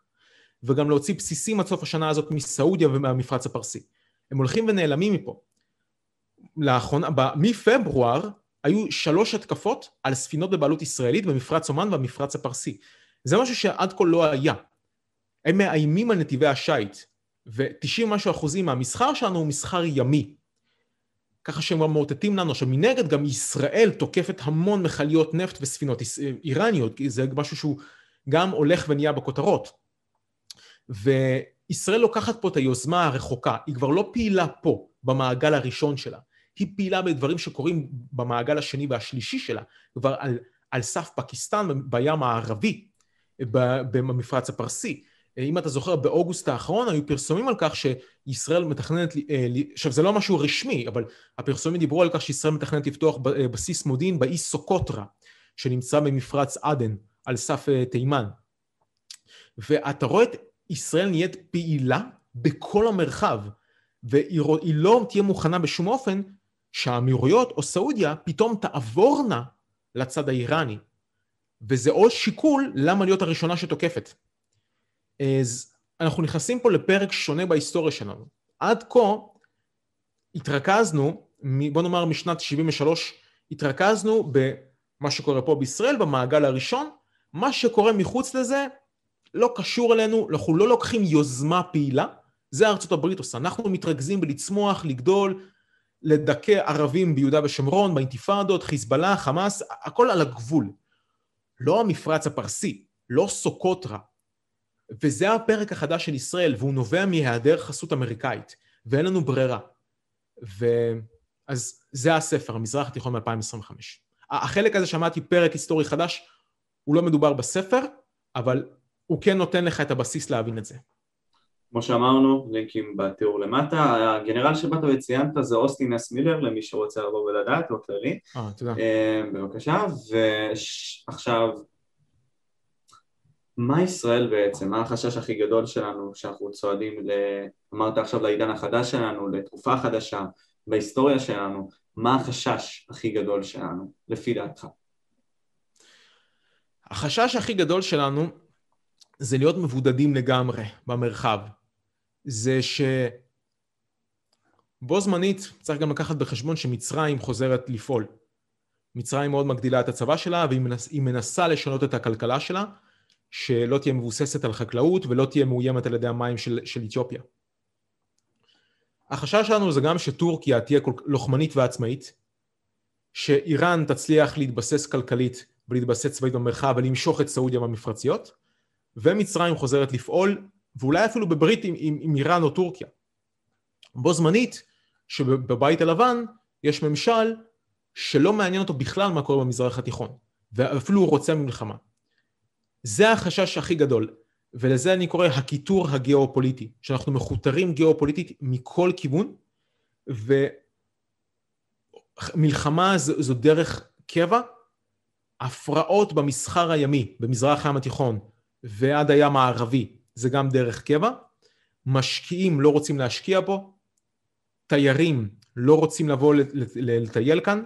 וגם להוציא בסיסים עד סוף השנה הזאת מסעודיה ומהמפרץ הפרסי. הם הולכים ונעלמים מפה. לאחרונה, מפברואר היו שלוש התקפות על ספינות בבעלות ישראלית במפרץ אומן והמפרץ הפרסי. זה משהו שעד כה לא היה. הם מאיימים על נתיבי השיט, ו-90 משהו אחוזים מהמסחר שלנו הוא מסחר ימי. ככה שהם גם מאותתים לנו. עכשיו מנגד גם ישראל תוקפת המון מכליות נפט וספינות איראניות, כי זה משהו שהוא גם הולך ונהיה בכותרות. וישראל לוקחת פה את היוזמה הרחוקה, היא כבר לא פעילה פה, במעגל הראשון שלה. היא פעילה בדברים שקורים במעגל השני והשלישי שלה, כבר על, על סף פקיסטן בים הערבי, במפרץ הפרסי. אם אתה זוכר, באוגוסט האחרון היו פרסומים על כך שישראל מתכננת, אה, עכשיו זה לא משהו רשמי, אבל הפרסומים דיברו על כך שישראל מתכננת לפתוח אה, בסיס מודיעין באי סוקוטרה, שנמצא במפרץ עדן, על סף אה, תימן. ואתה רואה את ישראל נהיית פעילה בכל המרחב, והיא לא תהיה מוכנה בשום אופן שהאמירויות או סעודיה פתאום תעבורנה לצד האיראני. וזה עוד שיקול למה להיות הראשונה שתוקפת. אז אנחנו נכנסים פה לפרק שונה בהיסטוריה שלנו. עד כה התרכזנו, בוא נאמר משנת 73, התרכזנו במה שקורה פה בישראל, במעגל הראשון, מה שקורה מחוץ לזה לא קשור אלינו, אנחנו לא לוקחים יוזמה פעילה, זה ארצות הברית עושה. אנחנו מתרכזים בלצמוח, לגדול, לדכא ערבים ביהודה ושומרון, באינתיפאדות, חיזבאללה, חמאס, הכל על הגבול. לא המפרץ הפרסי, לא סוקוטרה. וזה הפרק החדש של ישראל, והוא נובע מהיעדר חסות אמריקאית, ואין לנו ברירה. ו... אז זה הספר, המזרח התיכון מ-2025. החלק הזה שמעתי פרק היסטורי חדש, הוא לא מדובר בספר, אבל הוא כן נותן לך את הבסיס להבין את זה. כמו שאמרנו, לינקים בתיאור למטה. הגנרל שבאת וציינת זה אוסטין אס מילר, למי שרוצה לבוא ולדעת, לא כללי. אה, תודה. אה, בבקשה, ועכשיו, מה ישראל בעצם? מה החשש הכי גדול שלנו שאנחנו צועדים, ל... אמרת עכשיו לעידן החדש שלנו, לתקופה חדשה, בהיסטוריה שלנו, מה החשש הכי גדול שלנו, לפי דעתך? החשש הכי גדול שלנו זה להיות מבודדים לגמרי במרחב. זה שבו זמנית צריך גם לקחת בחשבון שמצרים חוזרת לפעול. מצרים מאוד מגדילה את הצבא שלה והיא מנס, מנסה לשנות את הכלכלה שלה, שלא תהיה מבוססת על חקלאות ולא תהיה מאוימת על ידי המים של, של אתיופיה. החשש שלנו זה גם שטורקיה תהיה לוחמנית ועצמאית, שאיראן תצליח להתבסס כלכלית ולהתבסס צבאית במרחב ולמשוך את סעודיה במפרציות, ומצרים חוזרת לפעול, ואולי אפילו בברית עם, עם, עם איראן או טורקיה. בו זמנית, שבבית הלבן יש ממשל שלא מעניין אותו בכלל מה קורה במזרח התיכון, ואפילו הוא רוצה מלחמה. זה החשש הכי גדול, ולזה אני קורא הקיטור הגיאופוליטי, שאנחנו מכותרים גיאופוליטית מכל כיוון, ומלחמה זו, זו דרך קבע, הפרעות במסחר הימי, במזרח הים התיכון, ועד הים הערבי, זה גם דרך קבע, משקיעים לא רוצים להשקיע בו, תיירים לא רוצים לבוא לטייל כאן,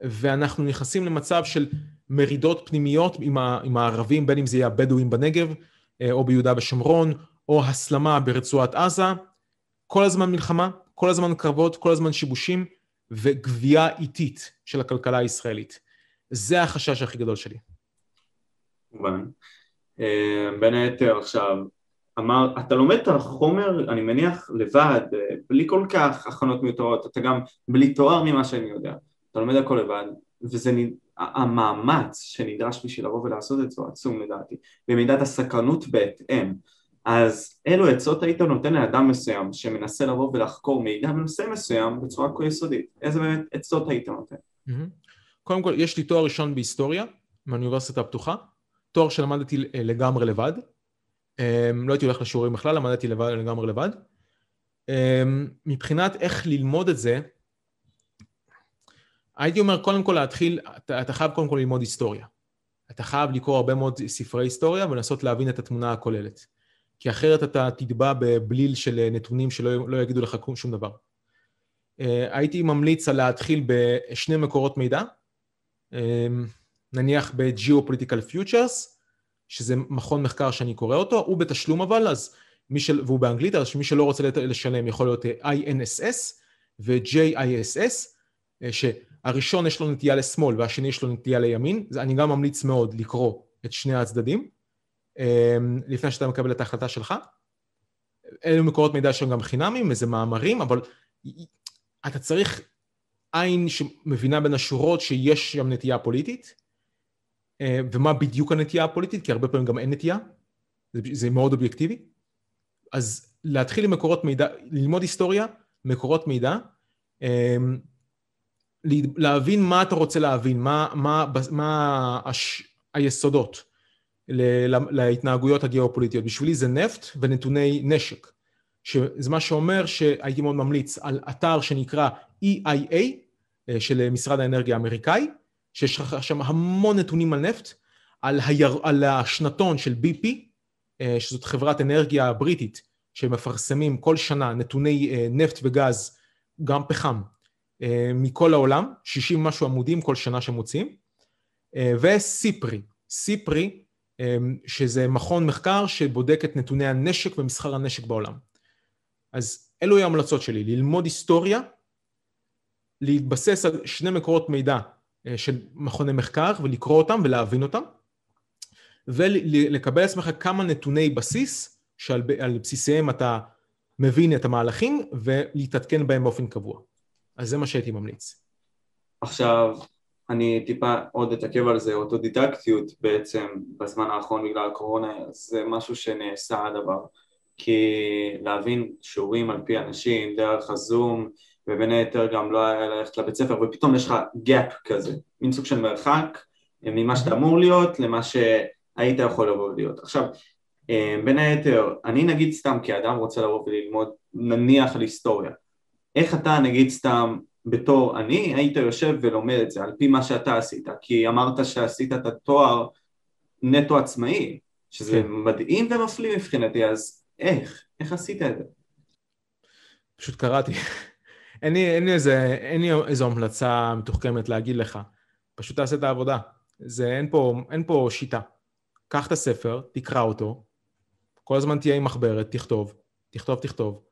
ואנחנו נכנסים למצב של מרידות פנימיות עם הערבים, בין אם זה יהיה הבדואים בנגב, אה, או ביהודה ושומרון, או הסלמה ברצועת עזה, כל הזמן מלחמה, כל הזמן קרבות, כל הזמן שיבושים, וגבייה איטית של הכלכלה הישראלית. זה החשש הכי גדול שלי. אה, בין היתר עכשיו, אמר, אתה לומד את החומר, אני מניח, לבד, אה, בלי כל כך הכנות מיותרות, אתה גם בלי תואר ממה שאני יודע, אתה לומד הכל לבד, וזה המאמץ שנדרש בשביל לבוא ולעשות את זה עצום לדעתי, במידת הסקרנות בהתאם. אז אילו עצות היית נותן לאדם מסוים שמנסה לבוא ולחקור מידע בנושא מסוים בצורה כה יסודית? איזה באמת עצות היית נותן? קודם כל, יש לי תואר ראשון בהיסטוריה מהאוניברסיטה הפתוחה, תואר שלמדתי לגמרי לבד, אמ, לא הייתי הולך לשיעורים בכלל, למדתי לגמרי לבד. אמ, מבחינת איך ללמוד את זה, הייתי אומר קודם כל להתחיל, אתה, אתה חייב קודם כל ללמוד היסטוריה. אתה חייב לקרוא הרבה מאוד ספרי היסטוריה ולנסות להבין את התמונה הכוללת. כי אחרת אתה תטבע בבליל של נתונים שלא לא יגידו לך שום דבר. אה, הייתי ממליץ על להתחיל בשני מקורות מידע, אמ, נניח ב-Geopolitical Futures, שזה מכון מחקר שאני קורא אותו, הוא בתשלום אבל, אז מי של... והוא באנגלית, אז מי שלא רוצה לשלם יכול להיות אה, INSS ו-JISS, אה, שהראשון יש לו נטייה לשמאל והשני יש לו נטייה לימין, אני גם ממליץ מאוד לקרוא את שני הצדדים, אמ, לפני שאתה מקבל את ההחלטה שלך. אלו מקורות מידע שהם גם חינמים, איזה מאמרים, אבל אתה צריך עין שמבינה בין השורות שיש שם נטייה פוליטית, אה, ומה בדיוק הנטייה הפוליטית, כי הרבה פעמים גם אין נטייה, זה, זה מאוד אובייקטיבי. אז להתחיל עם מקורות מידע, ללמוד היסטוריה, מקורות מידע, אמ, להבין מה אתה רוצה להבין, מה, מה, מה הש, היסודות להתנהגויות הגיאופוליטיות. בשבילי זה נפט ונתוני נשק, שזה מה שאומר שהייתי מאוד ממליץ על אתר שנקרא EIA אה, של משרד האנרגיה האמריקאי, שיש לך שם המון נתונים על נפט, על, היר, על השנתון של BP, אה, שזאת חברת אנרגיה בריטית, שמפרסמים כל שנה נתוני אה, נפט וגז, גם פחם, מכל העולם, 60 משהו עמודים כל שנה שמוציאים, וסיפרי, סיפרי, שזה מכון מחקר שבודק את נתוני הנשק ומסחר הנשק בעולם. אז אלו ההמלצות שלי, ללמוד היסטוריה, להתבסס על שני מקורות מידע אה, של מכוני מחקר ולקרוא אותם ולהבין אותם, ולקבל לעצמך כמה נתוני בסיס, שעל בסיסיהם אתה מבין את המהלכים, ולהתעדכן בהם באופן קבוע. אז זה מה שהייתי ממליץ. עכשיו, אני טיפה עוד אתעכב על זה, אוטודידקטיות בעצם בזמן האחרון בגלל הקורונה זה משהו שנעשה הדבר כי להבין שיעורים על פי אנשים דרך הזום ובין היתר גם לא היה ללכת לבית ספר ופתאום יש לך gap כזה, מין סוג של מרחק ממה שאתה אמור להיות למה שהיית יכול לבוא ולהיות. עכשיו אה, בין היתר, אני נגיד סתם כאדם רוצה לבוא וללמוד נניח על היסטוריה, איך אתה נגיד סתם בתור אני היית יושב ולומד את זה על פי מה שאתה עשית כי אמרת שעשית את התואר נטו עצמאי שזה כן. מדהים ומפליא מבחינתי אז איך? איך עשית את זה? פשוט קראתי אין לי, אין, לי איזה, אין לי איזו המלצה מתוחכמת להגיד לך פשוט תעשה את העבודה זה, אין, פה, אין פה שיטה קח את הספר, תקרא אותו כל הזמן תהיה עם מחברת, תכתוב תכתוב תכתוב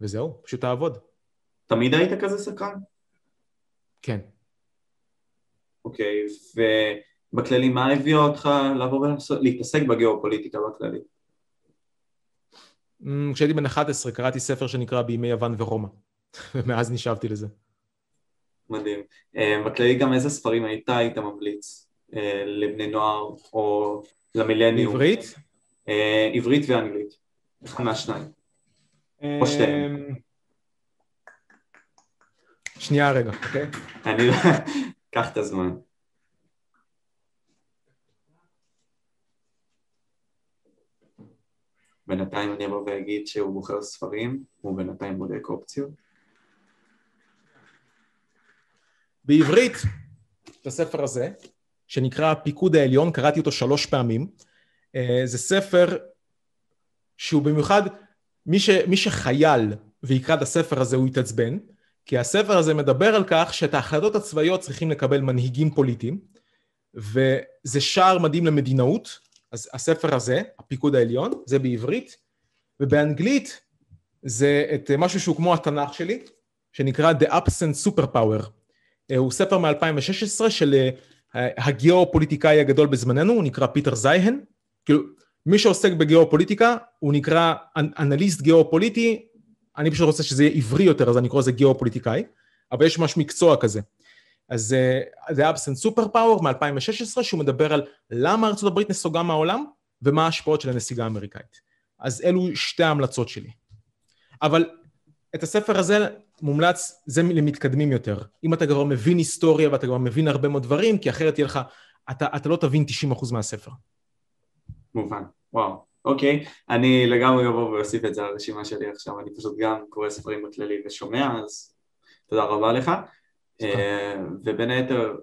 וזהו, פשוט תעבוד תמיד היית כזה סקרן? כן. אוקיי, ובכללי מה הביא אותך לבוא ולהתעסק בגיאופוליטיקה בכללי? Mm, כשהייתי בן 11 קראתי ספר שנקרא בימי יוון ורומא, ומאז נשאבתי לזה. מדהים. אה, בכללי גם איזה ספרים היית היית ממליץ אה, לבני נוער או למילניום? עברית? אה, עברית ואנגלית, אחד מהשניים. או שתיהם. שנייה רגע, אוקיי? אני לא... קח את הזמן. בינתיים אני אבוא ואגיד שהוא בוחר ספרים, הוא בינתיים בודק אופציות. בעברית, את הספר הזה, שנקרא הפיקוד העליון, קראתי אותו שלוש פעמים. אה, זה ספר שהוא במיוחד, מי, ש, מי שחייל ויקרא את הספר הזה הוא יתעצבן, כי הספר הזה מדבר על כך שאת ההחלטות הצבאיות צריכים לקבל מנהיגים פוליטיים, וזה שער מדהים למדינאות, אז הספר הזה, הפיקוד העליון, זה בעברית, ובאנגלית זה את משהו שהוא כמו התנ"ך שלי, שנקרא The Absent Superpower. אה, הוא ספר מ-2016 של אה, הגיאופוליטיקאי הגדול בזמננו, הוא נקרא פיטר זייהן. כאילו, מי שעוסק בגיאופוליטיקה, הוא נקרא אנליסט גיאופוליטי, אני פשוט רוצה שזה יהיה עברי יותר, אז אני קורא לזה גיאופוליטיקאי, אבל יש ממש מקצוע כזה. אז uh, זה אבסנט סופר פאוור מ-2016, שהוא מדבר על למה ארה"ב נסוגה מהעולם, ומה ההשפעות של הנסיגה האמריקאית. אז אלו שתי ההמלצות שלי. אבל את הספר הזה מומלץ, זה למתקדמים יותר. אם אתה כבר מבין היסטוריה ואתה כבר מבין הרבה מאוד דברים, כי אחרת יהיה לך, אתה, אתה לא תבין 90% מהספר. מובן, וואו. אוקיי, אני לגמרי אבוא ואוסיף את זה לרשימה שלי עכשיו, אני פשוט גם קורא ספרים בכללי ושומע, אז תודה רבה לך. אה, ובין היתר,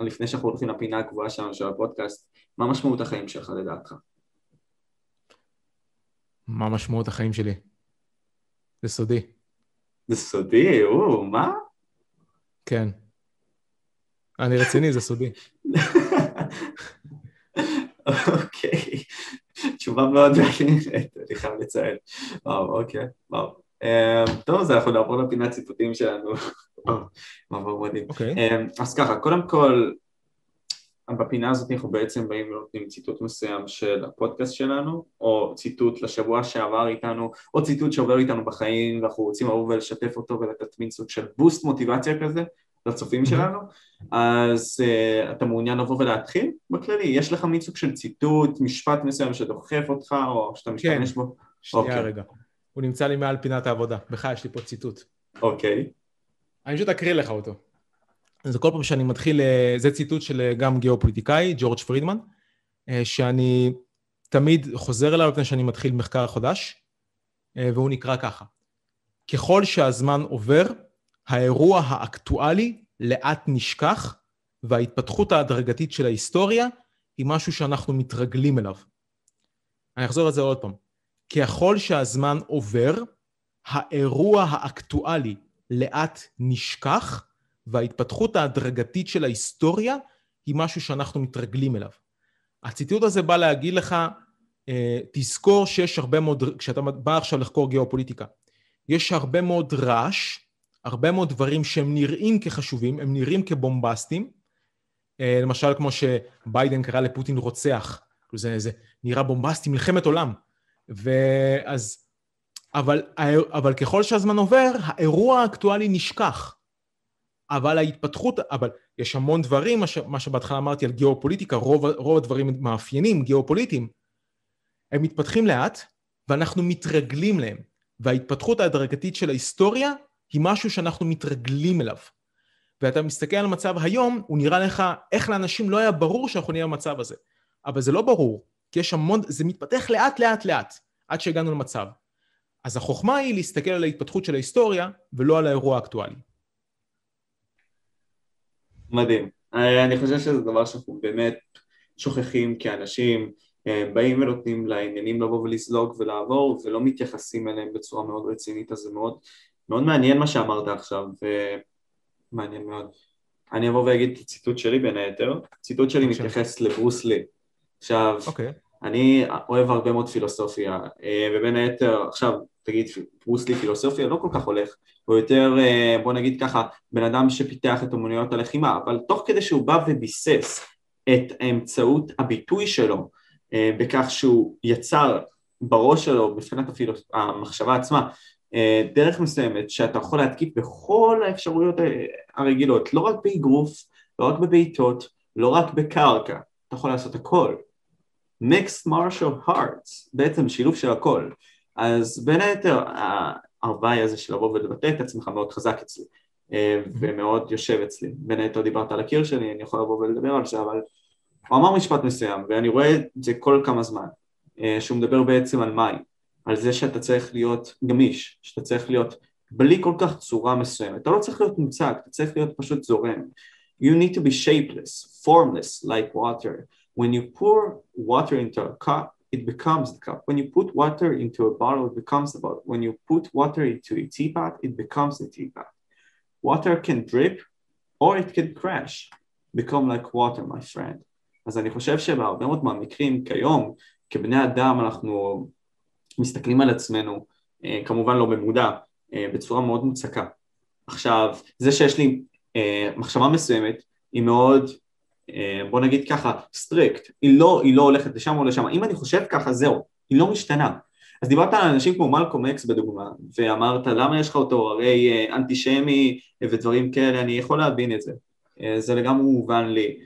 לפני שאנחנו הולכים לפינה הקבועה שלנו של הפודקאסט, מה משמעות החיים שלך לדעתך? מה משמעות החיים שלי? זה סודי. זה סודי? או, מה? כן. אני רציני, זה סודי. אוקיי, תשובה מאוד מעניינת, אני חייב לציין. וואו, אוקיי, וואו. אמ, טוב, אז אנחנו נעבור לפינת ציטוטים שלנו. מעבר מדהים. אוקיי. אמ, אז ככה, קודם כל, בפינה הזאת אנחנו בעצם באים ונותנים ציטוט מסוים של הפודקאסט שלנו, או ציטוט לשבוע שעבר איתנו, או ציטוט שעובר איתנו בחיים ואנחנו רוצים לבוא ולשתף אותו ולתת מין סוג של בוסט מוטיבציה כזה, לצופים שלנו, אז uh, אתה מעוניין לבוא ולהתחיל בכללי? יש לך מיצוג של ציטוט, משפט מסוים שדוחף אותך או שאתה משתמש כן. בו? שנייה okay. אוקיי. רגע. הוא נמצא לי מעל פינת העבודה. בכלל יש לי פה ציטוט. אוקיי. Okay. אני פשוט אקריא לך אותו. אז כל פעם שאני מתחיל, אה, זה ציטוט של אה, גם גיאופוליטיקאי, ג'ורג' פרידמן, שאני תמיד חוזר אליו לפני שאני מתחיל מחקר חדש, והוא נקרא ככה: ככל שהזמן עובר, האירוע האקטואלי לאט נשכח, וההתפתחות ההדרגתית של ההיסטוריה היא משהו שאנחנו מתרגלים אליו. אני אחזור על זה עוד פעם. ככל שהזמן עובר, האירוע האקטואלי לאט נשכח, וההתפתחות ההדרגתית של ההיסטוריה היא משהו שאנחנו מתרגלים אליו. הציטוט הזה בא להגיד לך, אה, תזכור שיש הרבה מאוד, כשאתה בא עכשיו לחקור גיאופוליטיקה, יש הרבה מאוד רעש הרבה מאוד דברים שהם נראים כחשובים, הם נראים כבומבסטיים, אה, למשל כמו שביידן קרא לפוטין רוצח, זה, זה נראה בומבסטי, מלחמת עולם. ואז, אבל, אבל ככל שהזמן עובר, האירוע האקטואלי נשכח. אבל ההתפתחות, אבל יש המון דברים, מה, ש, מה שבהתחלה אמרתי על גיאופוליטיקה, רוב, רוב הדברים מאפיינים גיאופוליטיים, הם מתפתחים לאט, ואנחנו מתרגלים להם. וההתפתחות ההדרגתית של ההיסטוריה היא משהו שאנחנו מתרגלים אליו. ואתה מסתכל על המצב היום, הוא נראה לך, איך לאנשים לא היה ברור שאנחנו נהיה במצב הזה. אבל זה לא ברור, כי יש המון, זה מתפתח לאט לאט לאט, עד שהגענו למצב. אז החוכמה היא להסתכל על ההתפתחות של ההיסטוריה, ולא על האירוע האקטואלי. מדהים. אה, אני חושב שזה דבר שאנחנו באמת שוכחים כאנשים, אה, באים ונותנים לעניינים לבוא ולזלוג ולעבור ולא מתייחסים אליהם בצורה מאוד רצינית, אז זה מאוד, מאוד מעניין מה שאמרת עכשיו, ומעניין מאוד. אני אבוא ואגיד את הציטוט שלי בין היתר, הציטוט שלי מתייחס לברוס לי. עכשיו, okay. אוקיי. אני אוהב הרבה מאוד פילוסופיה, אה, ובין היתר, עכשיו, תגיד, ברוס לי פילוסופיה לא כל כך הולך, הוא יותר, אה, בוא נגיד ככה, בן אדם שפיתח את אמנויות הלחימה, אבל תוך כדי שהוא בא וביסס את האמצעות הביטוי שלו, אה, בכך שהוא יצר בראש שלו, מבחינת אפילו המחשבה עצמה, דרך מסוימת שאתה יכול להתקיף בכל האפשרויות הרגילות, לא רק באגרוף, לא רק בבעיטות, לא רק בקרקע, אתה יכול לעשות הכל. mixed martial arts, בעצם שילוב של הכל. אז בין היתר ההוואי הזה של לבוא ולבטא את עצמך מאוד חזק אצלי אה, ומאוד יושב אצלי. בין היתר דיברת על הקיר שלי, אני יכול לבוא ולדבר על זה, אבל הוא אמר משפט מסוים ואני רואה את זה כל כמה זמן, אה, שהוא מדבר בעצם על מים, על זה שאתה צריך להיות גמיש, שאתה צריך להיות בלי כל כך צורה מסוימת, אתה לא צריך להיות מוצג, אתה צריך להיות פשוט זורם. You need to be shapeless, formless like water. When you pour water into a cup, it becomes the cup. When you put water into a bottle, it becomes the bottle. When you put water into a teapot, it becomes a teapot. Water can drip or it can crash. Become like water, my friend. אז אני חושב שבהרבה מאוד מהמקרים כיום, כבני אדם אנחנו מסתכלים על עצמנו, כמובן לא במודע, בצורה מאוד מוצקה. עכשיו, זה שיש לי מחשבה מסוימת, היא מאוד אה, בוא נגיד ככה, strict, היא לא, היא לא הולכת לשם או לשם, אם אני חושב ככה זהו, היא לא משתנה. אז דיברת על אנשים כמו מלקום אקס בדוגמה, ואמרת למה יש לך אותו, הרי אה, אנטישמי ודברים כאלה, אני יכול להבין את זה, אה, זה לגמרי מובן לי,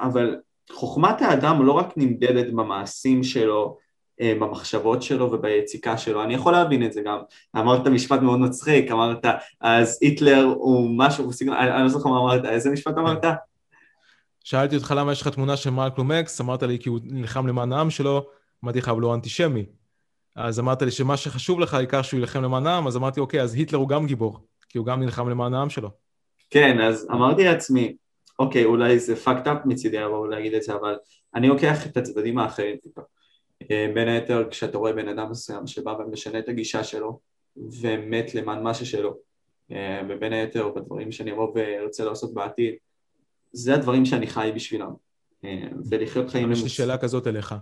אבל חוכמת האדם לא רק נמדדת במעשים שלו, במחשבות שלו וביציקה שלו, אני יכול להבין את זה גם, אמרת משפט מאוד מצחיק, אמרת אז היטלר הוא משהו, אני לא זוכר מה אמרת, איזה משפט אמרת? שאלתי אותך למה יש לך תמונה של מלקלום אקס, אמרת לי כי הוא נלחם למען העם שלו, אמרתי לך, אבל הוא אנטישמי. אז אמרת לי שמה שחשוב לך, העיקר שהוא ילחם למען העם, אז אמרתי, אוקיי, אז היטלר הוא גם גיבור, כי הוא גם נלחם למען העם שלו. כן, אז אמרתי לעצמי, אוקיי, אולי זה fucked up מצידי לבוא ולהגיד את זה, אבל אני לוקח את הצדדים האחרים טיפה. אה, בין היתר, כשאתה רואה בן אדם מסוים שבא ומשנה את הגישה שלו, ומת למען משהו שלו, אה, ובין היתר, בדברים שאני אבוא וארצה לעשות בעתיד, זה הדברים שאני חי בשבילם, אה, ולחיות חיים... יש לי שאלה כזאת אליך.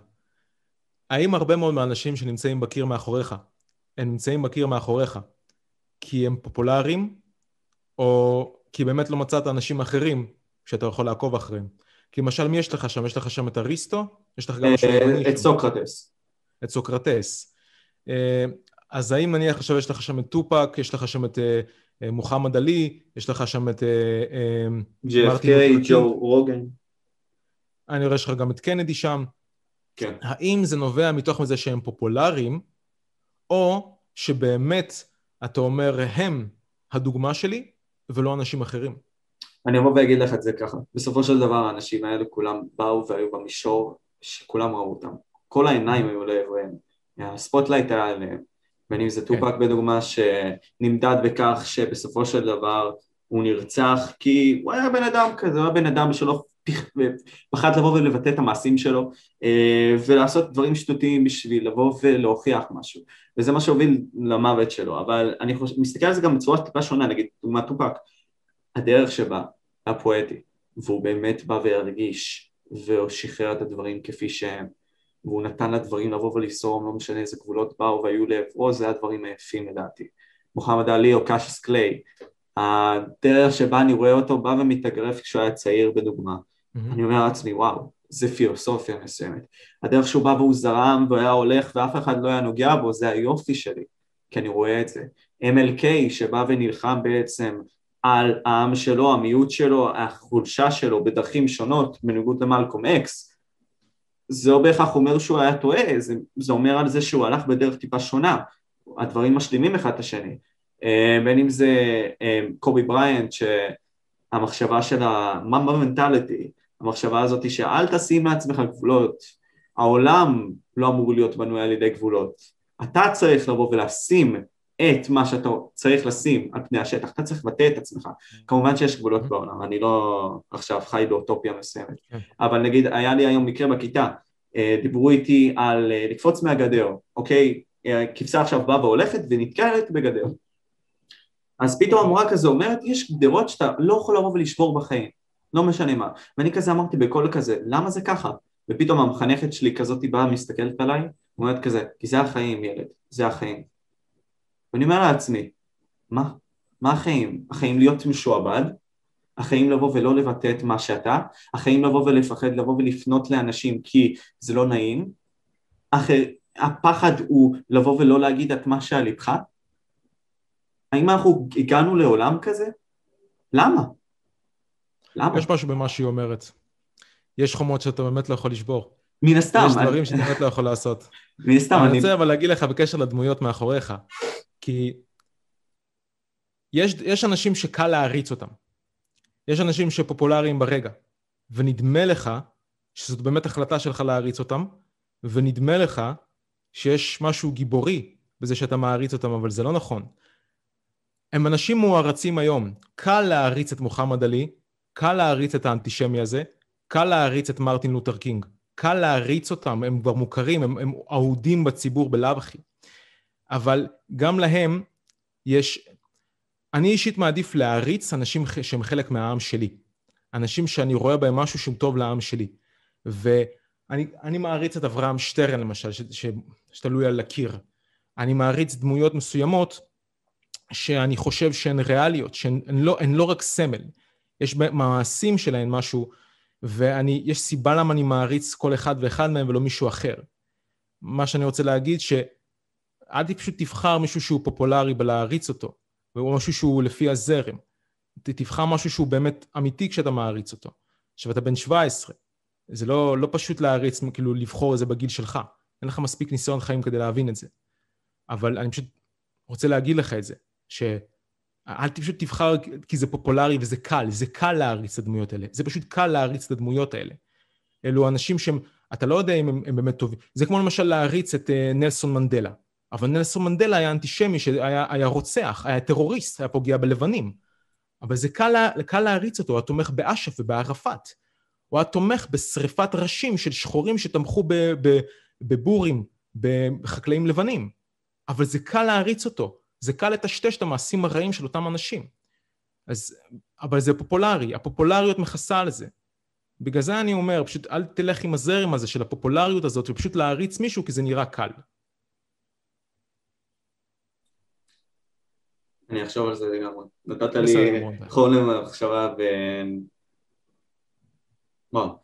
האם הרבה מאוד מהאנשים שנמצאים בקיר מאחוריך, הם נמצאים בקיר מאחוריך כי הם פופולריים, או כי באמת לא מצאת אנשים אחרים שאתה יכול לעקוב אחריהם? כי למשל, מי יש לך שם? יש לך שם את אריסטו? יש לך גם משהו יווני את סוקרטס. את סוקרטס. אה, אז האם נניח עכשיו יש לך שם את טופק, יש לך שם את אה, אה, מוחמד עלי, יש לך שם את... JFK, ג'ו רוגן. אני רואה שיש לך גם את קנדי שם. כן. האם זה נובע מתוך מזה שהם פופולריים, או שבאמת אתה אומר, הם הדוגמה שלי ולא אנשים אחרים? אני אבוא ואגיד לך את זה ככה, בסופו של דבר האנשים האלה כולם באו והיו במישור שכולם ראו אותם, כל העיניים היו לעבריהם, ה spotlight היה עליהם, בין אם זה כן. טופאק בדוגמה שנמדד בכך שבסופו של דבר הוא נרצח כי הוא היה בן אדם כזה, הוא היה בן אדם שלא פחד לבוא ולבטא את המעשים שלו אה, ולעשות דברים שטותיים בשביל לבוא ולהוכיח משהו. וזה מה שהוביל למוות שלו. אבל אני חושב, מסתכל על זה גם בצורה טיפה שונה. נגיד דוגמת טופק. הדרך שבה היה פואטי והוא באמת בא והרגיש ושחרר את הדברים כפי שהם והוא נתן לדברים לבוא ולסרום, לא משנה איזה גבולות באו והיו לעברו, זה הדברים היפים לדעתי. מוחמד עלי או קשיס קליי, הדרך שבה אני רואה אותו בא ומתאגרף כשהוא היה צעיר בדוגמה. Mm-hmm. אני אומר לעצמי, וואו, זה פילוסופיה מסוימת. הדרך שהוא בא והוא זרם והיה הולך ואף אחד לא היה נוגע בו, זה היופי שלי, כי אני רואה את זה. MLK שבא ונלחם בעצם על העם שלו, המיעוט שלו, החולשה שלו בדרכים שונות, בניגוד למלקום אקס, זה לא בהכרח אומר שהוא היה טועה, זה, זה אומר על זה שהוא הלך בדרך טיפה שונה, הדברים משלימים אחד את השני. אה, בין אם זה אה, קובי בריינט, שהמחשבה של הממבה מנטליטי, המחשבה הזאת היא שאל תשים לעצמך גבולות, העולם לא אמור להיות בנוי על ידי גבולות, אתה צריך לבוא ולשים את מה שאתה צריך לשים על פני השטח, אתה צריך לבטא את עצמך. כמובן שיש גבולות mm-hmm. בעולם, אני לא עכשיו חי באוטופיה מסוימת, כן. אבל נגיד היה לי היום מקרה בכיתה, אה, דיברו איתי על אה, לקפוץ מהגדר, אוקיי? אה, כבשה עכשיו באה והולכת ונתקלת בגדר. אז פתאום המורה כזה אומרת, יש גדרות שאתה לא יכול לבוא ולשבור בחיים, לא משנה מה. ואני כזה אמרתי בקול כזה, למה זה ככה? ופתאום המחנכת שלי כזאת באה מסתכלת עליי, אומרת כזה, כי זה החיים ילד, זה החיים. ואני אומר לעצמי, מה? מה החיים? החיים להיות משועבד? החיים לבוא ולא לבטא את מה שאתה? החיים לבוא ולפחד לבוא ולפנות לאנשים כי זה לא נעים? אח... הפחד הוא לבוא ולא להגיד את מה שעל ליבך? האם אנחנו הגענו לעולם כזה? למה? למה? יש משהו במה שהיא אומרת. יש חומות שאתה באמת לא יכול לשבור. מן הסתם. יש דברים שאתה באמת לא יכול לעשות. מן הסתם. אני רוצה אבל להגיד לך בקשר לדמויות מאחוריך. כי יש, יש אנשים שקל להעריץ אותם. יש אנשים שפופולריים ברגע, ונדמה לך שזאת באמת החלטה שלך להעריץ אותם, ונדמה לך שיש משהו גיבורי בזה שאתה מעריץ אותם, אבל זה לא נכון. הם אנשים מוערצים היום. קל להעריץ את מוחמד עלי, קל להעריץ את האנטישמי הזה, קל להעריץ את מרטין לותר קינג. קל להעריץ אותם, הם כבר מוכרים, הם, הם אהודים בציבור בלאו הכי. אבל גם להם יש... אני אישית מעדיף להעריץ אנשים שהם חלק מהעם שלי. אנשים שאני רואה בהם משהו שהוא טוב לעם שלי. ואני מעריץ את אברהם שטרן למשל, ש, ש, שתלוי על הקיר. אני מעריץ דמויות מסוימות שאני חושב שהן ריאליות, שהן לא, לא רק סמל. יש במעשים שלהן משהו, ויש סיבה למה אני מעריץ כל אחד ואחד מהם ולא מישהו אחר. מה שאני רוצה להגיד, ש... אל פשוט תבחר מישהו שהוא פופולרי בלהריץ אותו, או משהו שהוא לפי הזרם. תבחר משהו שהוא באמת אמיתי כשאתה מעריץ אותו. עכשיו, אתה בן 17, זה לא, לא פשוט להריץ, כאילו לבחור את זה בגיל שלך. אין לך מספיק ניסיון חיים כדי להבין את זה. אבל אני פשוט רוצה להגיד לך את זה, שאל פשוט תבחר כי זה פופולרי וזה קל, זה קל להריץ את הדמויות האלה. זה פשוט קל להריץ את הדמויות האלה. אלו אנשים שהם, אתה לא יודע אם הם, הם באמת טובים. זה כמו למשל להריץ את uh, נלסון מנדלה. אבל נלסון מנדלה היה אנטישמי, שהיה היה רוצח, היה טרוריסט, היה פוגע בלבנים. אבל זה קל, קל להריץ אותו, הוא היה תומך באש"ף ובערפאת. הוא היה תומך בשריפת ראשים של שחורים שתמכו בבורים, בחקלאים לבנים. אבל זה קל להריץ אותו, זה קל לטשטש את המעשים הרעים של אותם אנשים. אז, אבל זה פופולרי, הפופולריות מכסה על זה. בגלל זה אני אומר, פשוט אל תלך עם הזרם הזה של הפופולריות הזאת, ופשוט להריץ מישהו כי זה נראה קל. אני אחשוב על זה לגמרי. נתת לי חולם למחשבה ו... וואו.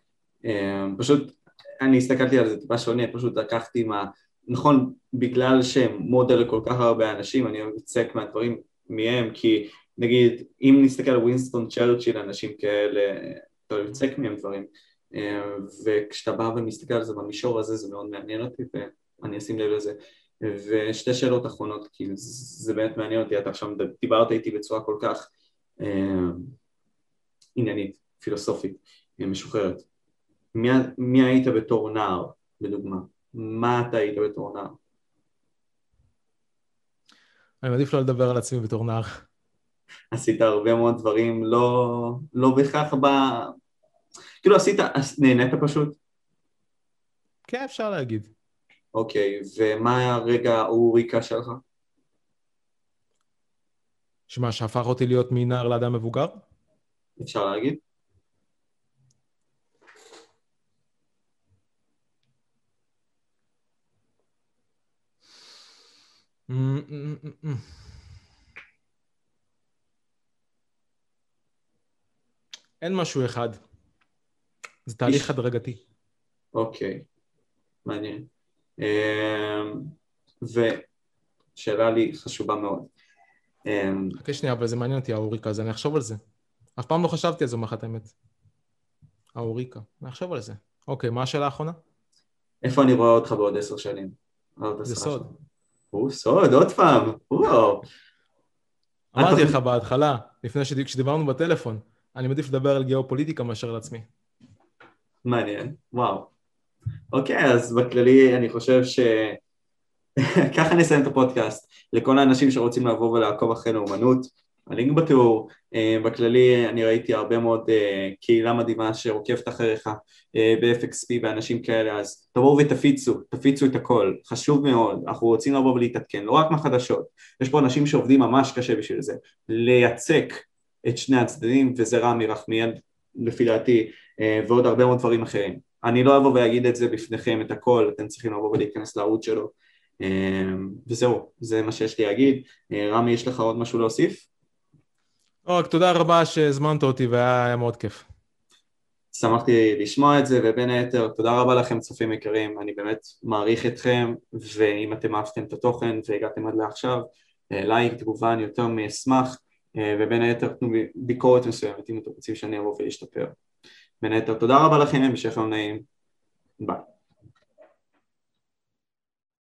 אמ, פשוט, אני הסתכלתי על זה טיפה שונה, פשוט לקחתי מה... נכון, בגלל שהם מודל לכל כך הרבה אנשים, אני יוצק מהדברים מהם, כי נגיד, אם נסתכל על ווינסטון צ'רצ'יל, אנשים כאלה, אתה יוצק מהם דברים. אמ, וכשאתה בא ומסתכל על זה במישור הזה, זה מאוד מעניין אותי, ואני אשים לב לזה. ושתי שאלות אחרונות, כי זה באמת מעניין אותי, אתה עכשיו דיברת איתי בצורה כל כך אה, עניינית, פילוסופית, אה, משוחררת. מי, מי היית בתור נער, לדוגמה? מה אתה היית בתור נער? אני מעדיף לא לדבר על עצמי בתור נער. עשית הרבה מאוד דברים, לא, לא בהכרח ב... כאילו עשית, נהנית פשוט? כן, אפשר להגיד. אוקיי, ומה היה הרגע האוריקה שלך? שמה, שהפך אותי להיות מנער לאדם מבוגר? אפשר להגיד. אין משהו אחד. זה תהליך הדרגתי. אוקיי, מעניין. אמ, ושאלה לי חשובה מאוד. אמ, חכה שנייה, אבל זה מעניין אותי האוריקה, אז אני אחשוב על זה. אף פעם לא חשבתי על זה, אומר לך את האמת. האוריקה, אני אחשוב על זה. אוקיי, מה השאלה האחרונה? איפה אני רואה אותך בעוד עשר שנים? זה סוד. הוא סוד, עוד פעם, וואו. אמרתי לך בהתחלה, לפני שדיברנו בטלפון, אני מעדיף לדבר על גיאופוליטיקה מאשר על עצמי. מעניין, וואו. אוקיי, אז בכללי אני חושב ש... ככה נסיים את הפודקאסט. לכל האנשים שרוצים לבוא ולעקוב אחרי לאומנות, הלינק בתיאור, אה, בכללי אני ראיתי הרבה מאוד אה, קהילה מדהימה שעוקבת אחריך אה, ב-FXP ואנשים כאלה, אז תבואו ותפיצו, תפיצו את הכל, חשוב מאוד, אנחנו רוצים לבוא ולהתעדכן, לא רק מהחדשות, יש פה אנשים שעובדים ממש קשה בשביל זה, לייצק את שני הצדדים, וזה רמי רחמיאל לפי דעתי, ועוד הרבה מאוד דברים אחרים. אני לא אבוא ואגיד את זה בפניכם את הכל, אתם צריכים לבוא ולהיכנס לערוץ שלו, וזהו, זה מה שיש לי להגיד. רמי, יש לך עוד משהו להוסיף? רק תודה רבה שהזמנת אותי והיה מאוד כיף. שמחתי לשמוע את זה, ובין היתר, תודה רבה לכם צופים יקרים, אני באמת מעריך אתכם, ואם אתם אהבתם את התוכן והגעתם עד לעכשיו, אה, לייק, תגובה, אני יותר מאשמח, אה, ובין היתר תנו ביקורת מסוימת אם אתם רוצים שאני אבוא ואשתפר. בין היתר, תודה רבה לכם, המשך יום נעים, ביי.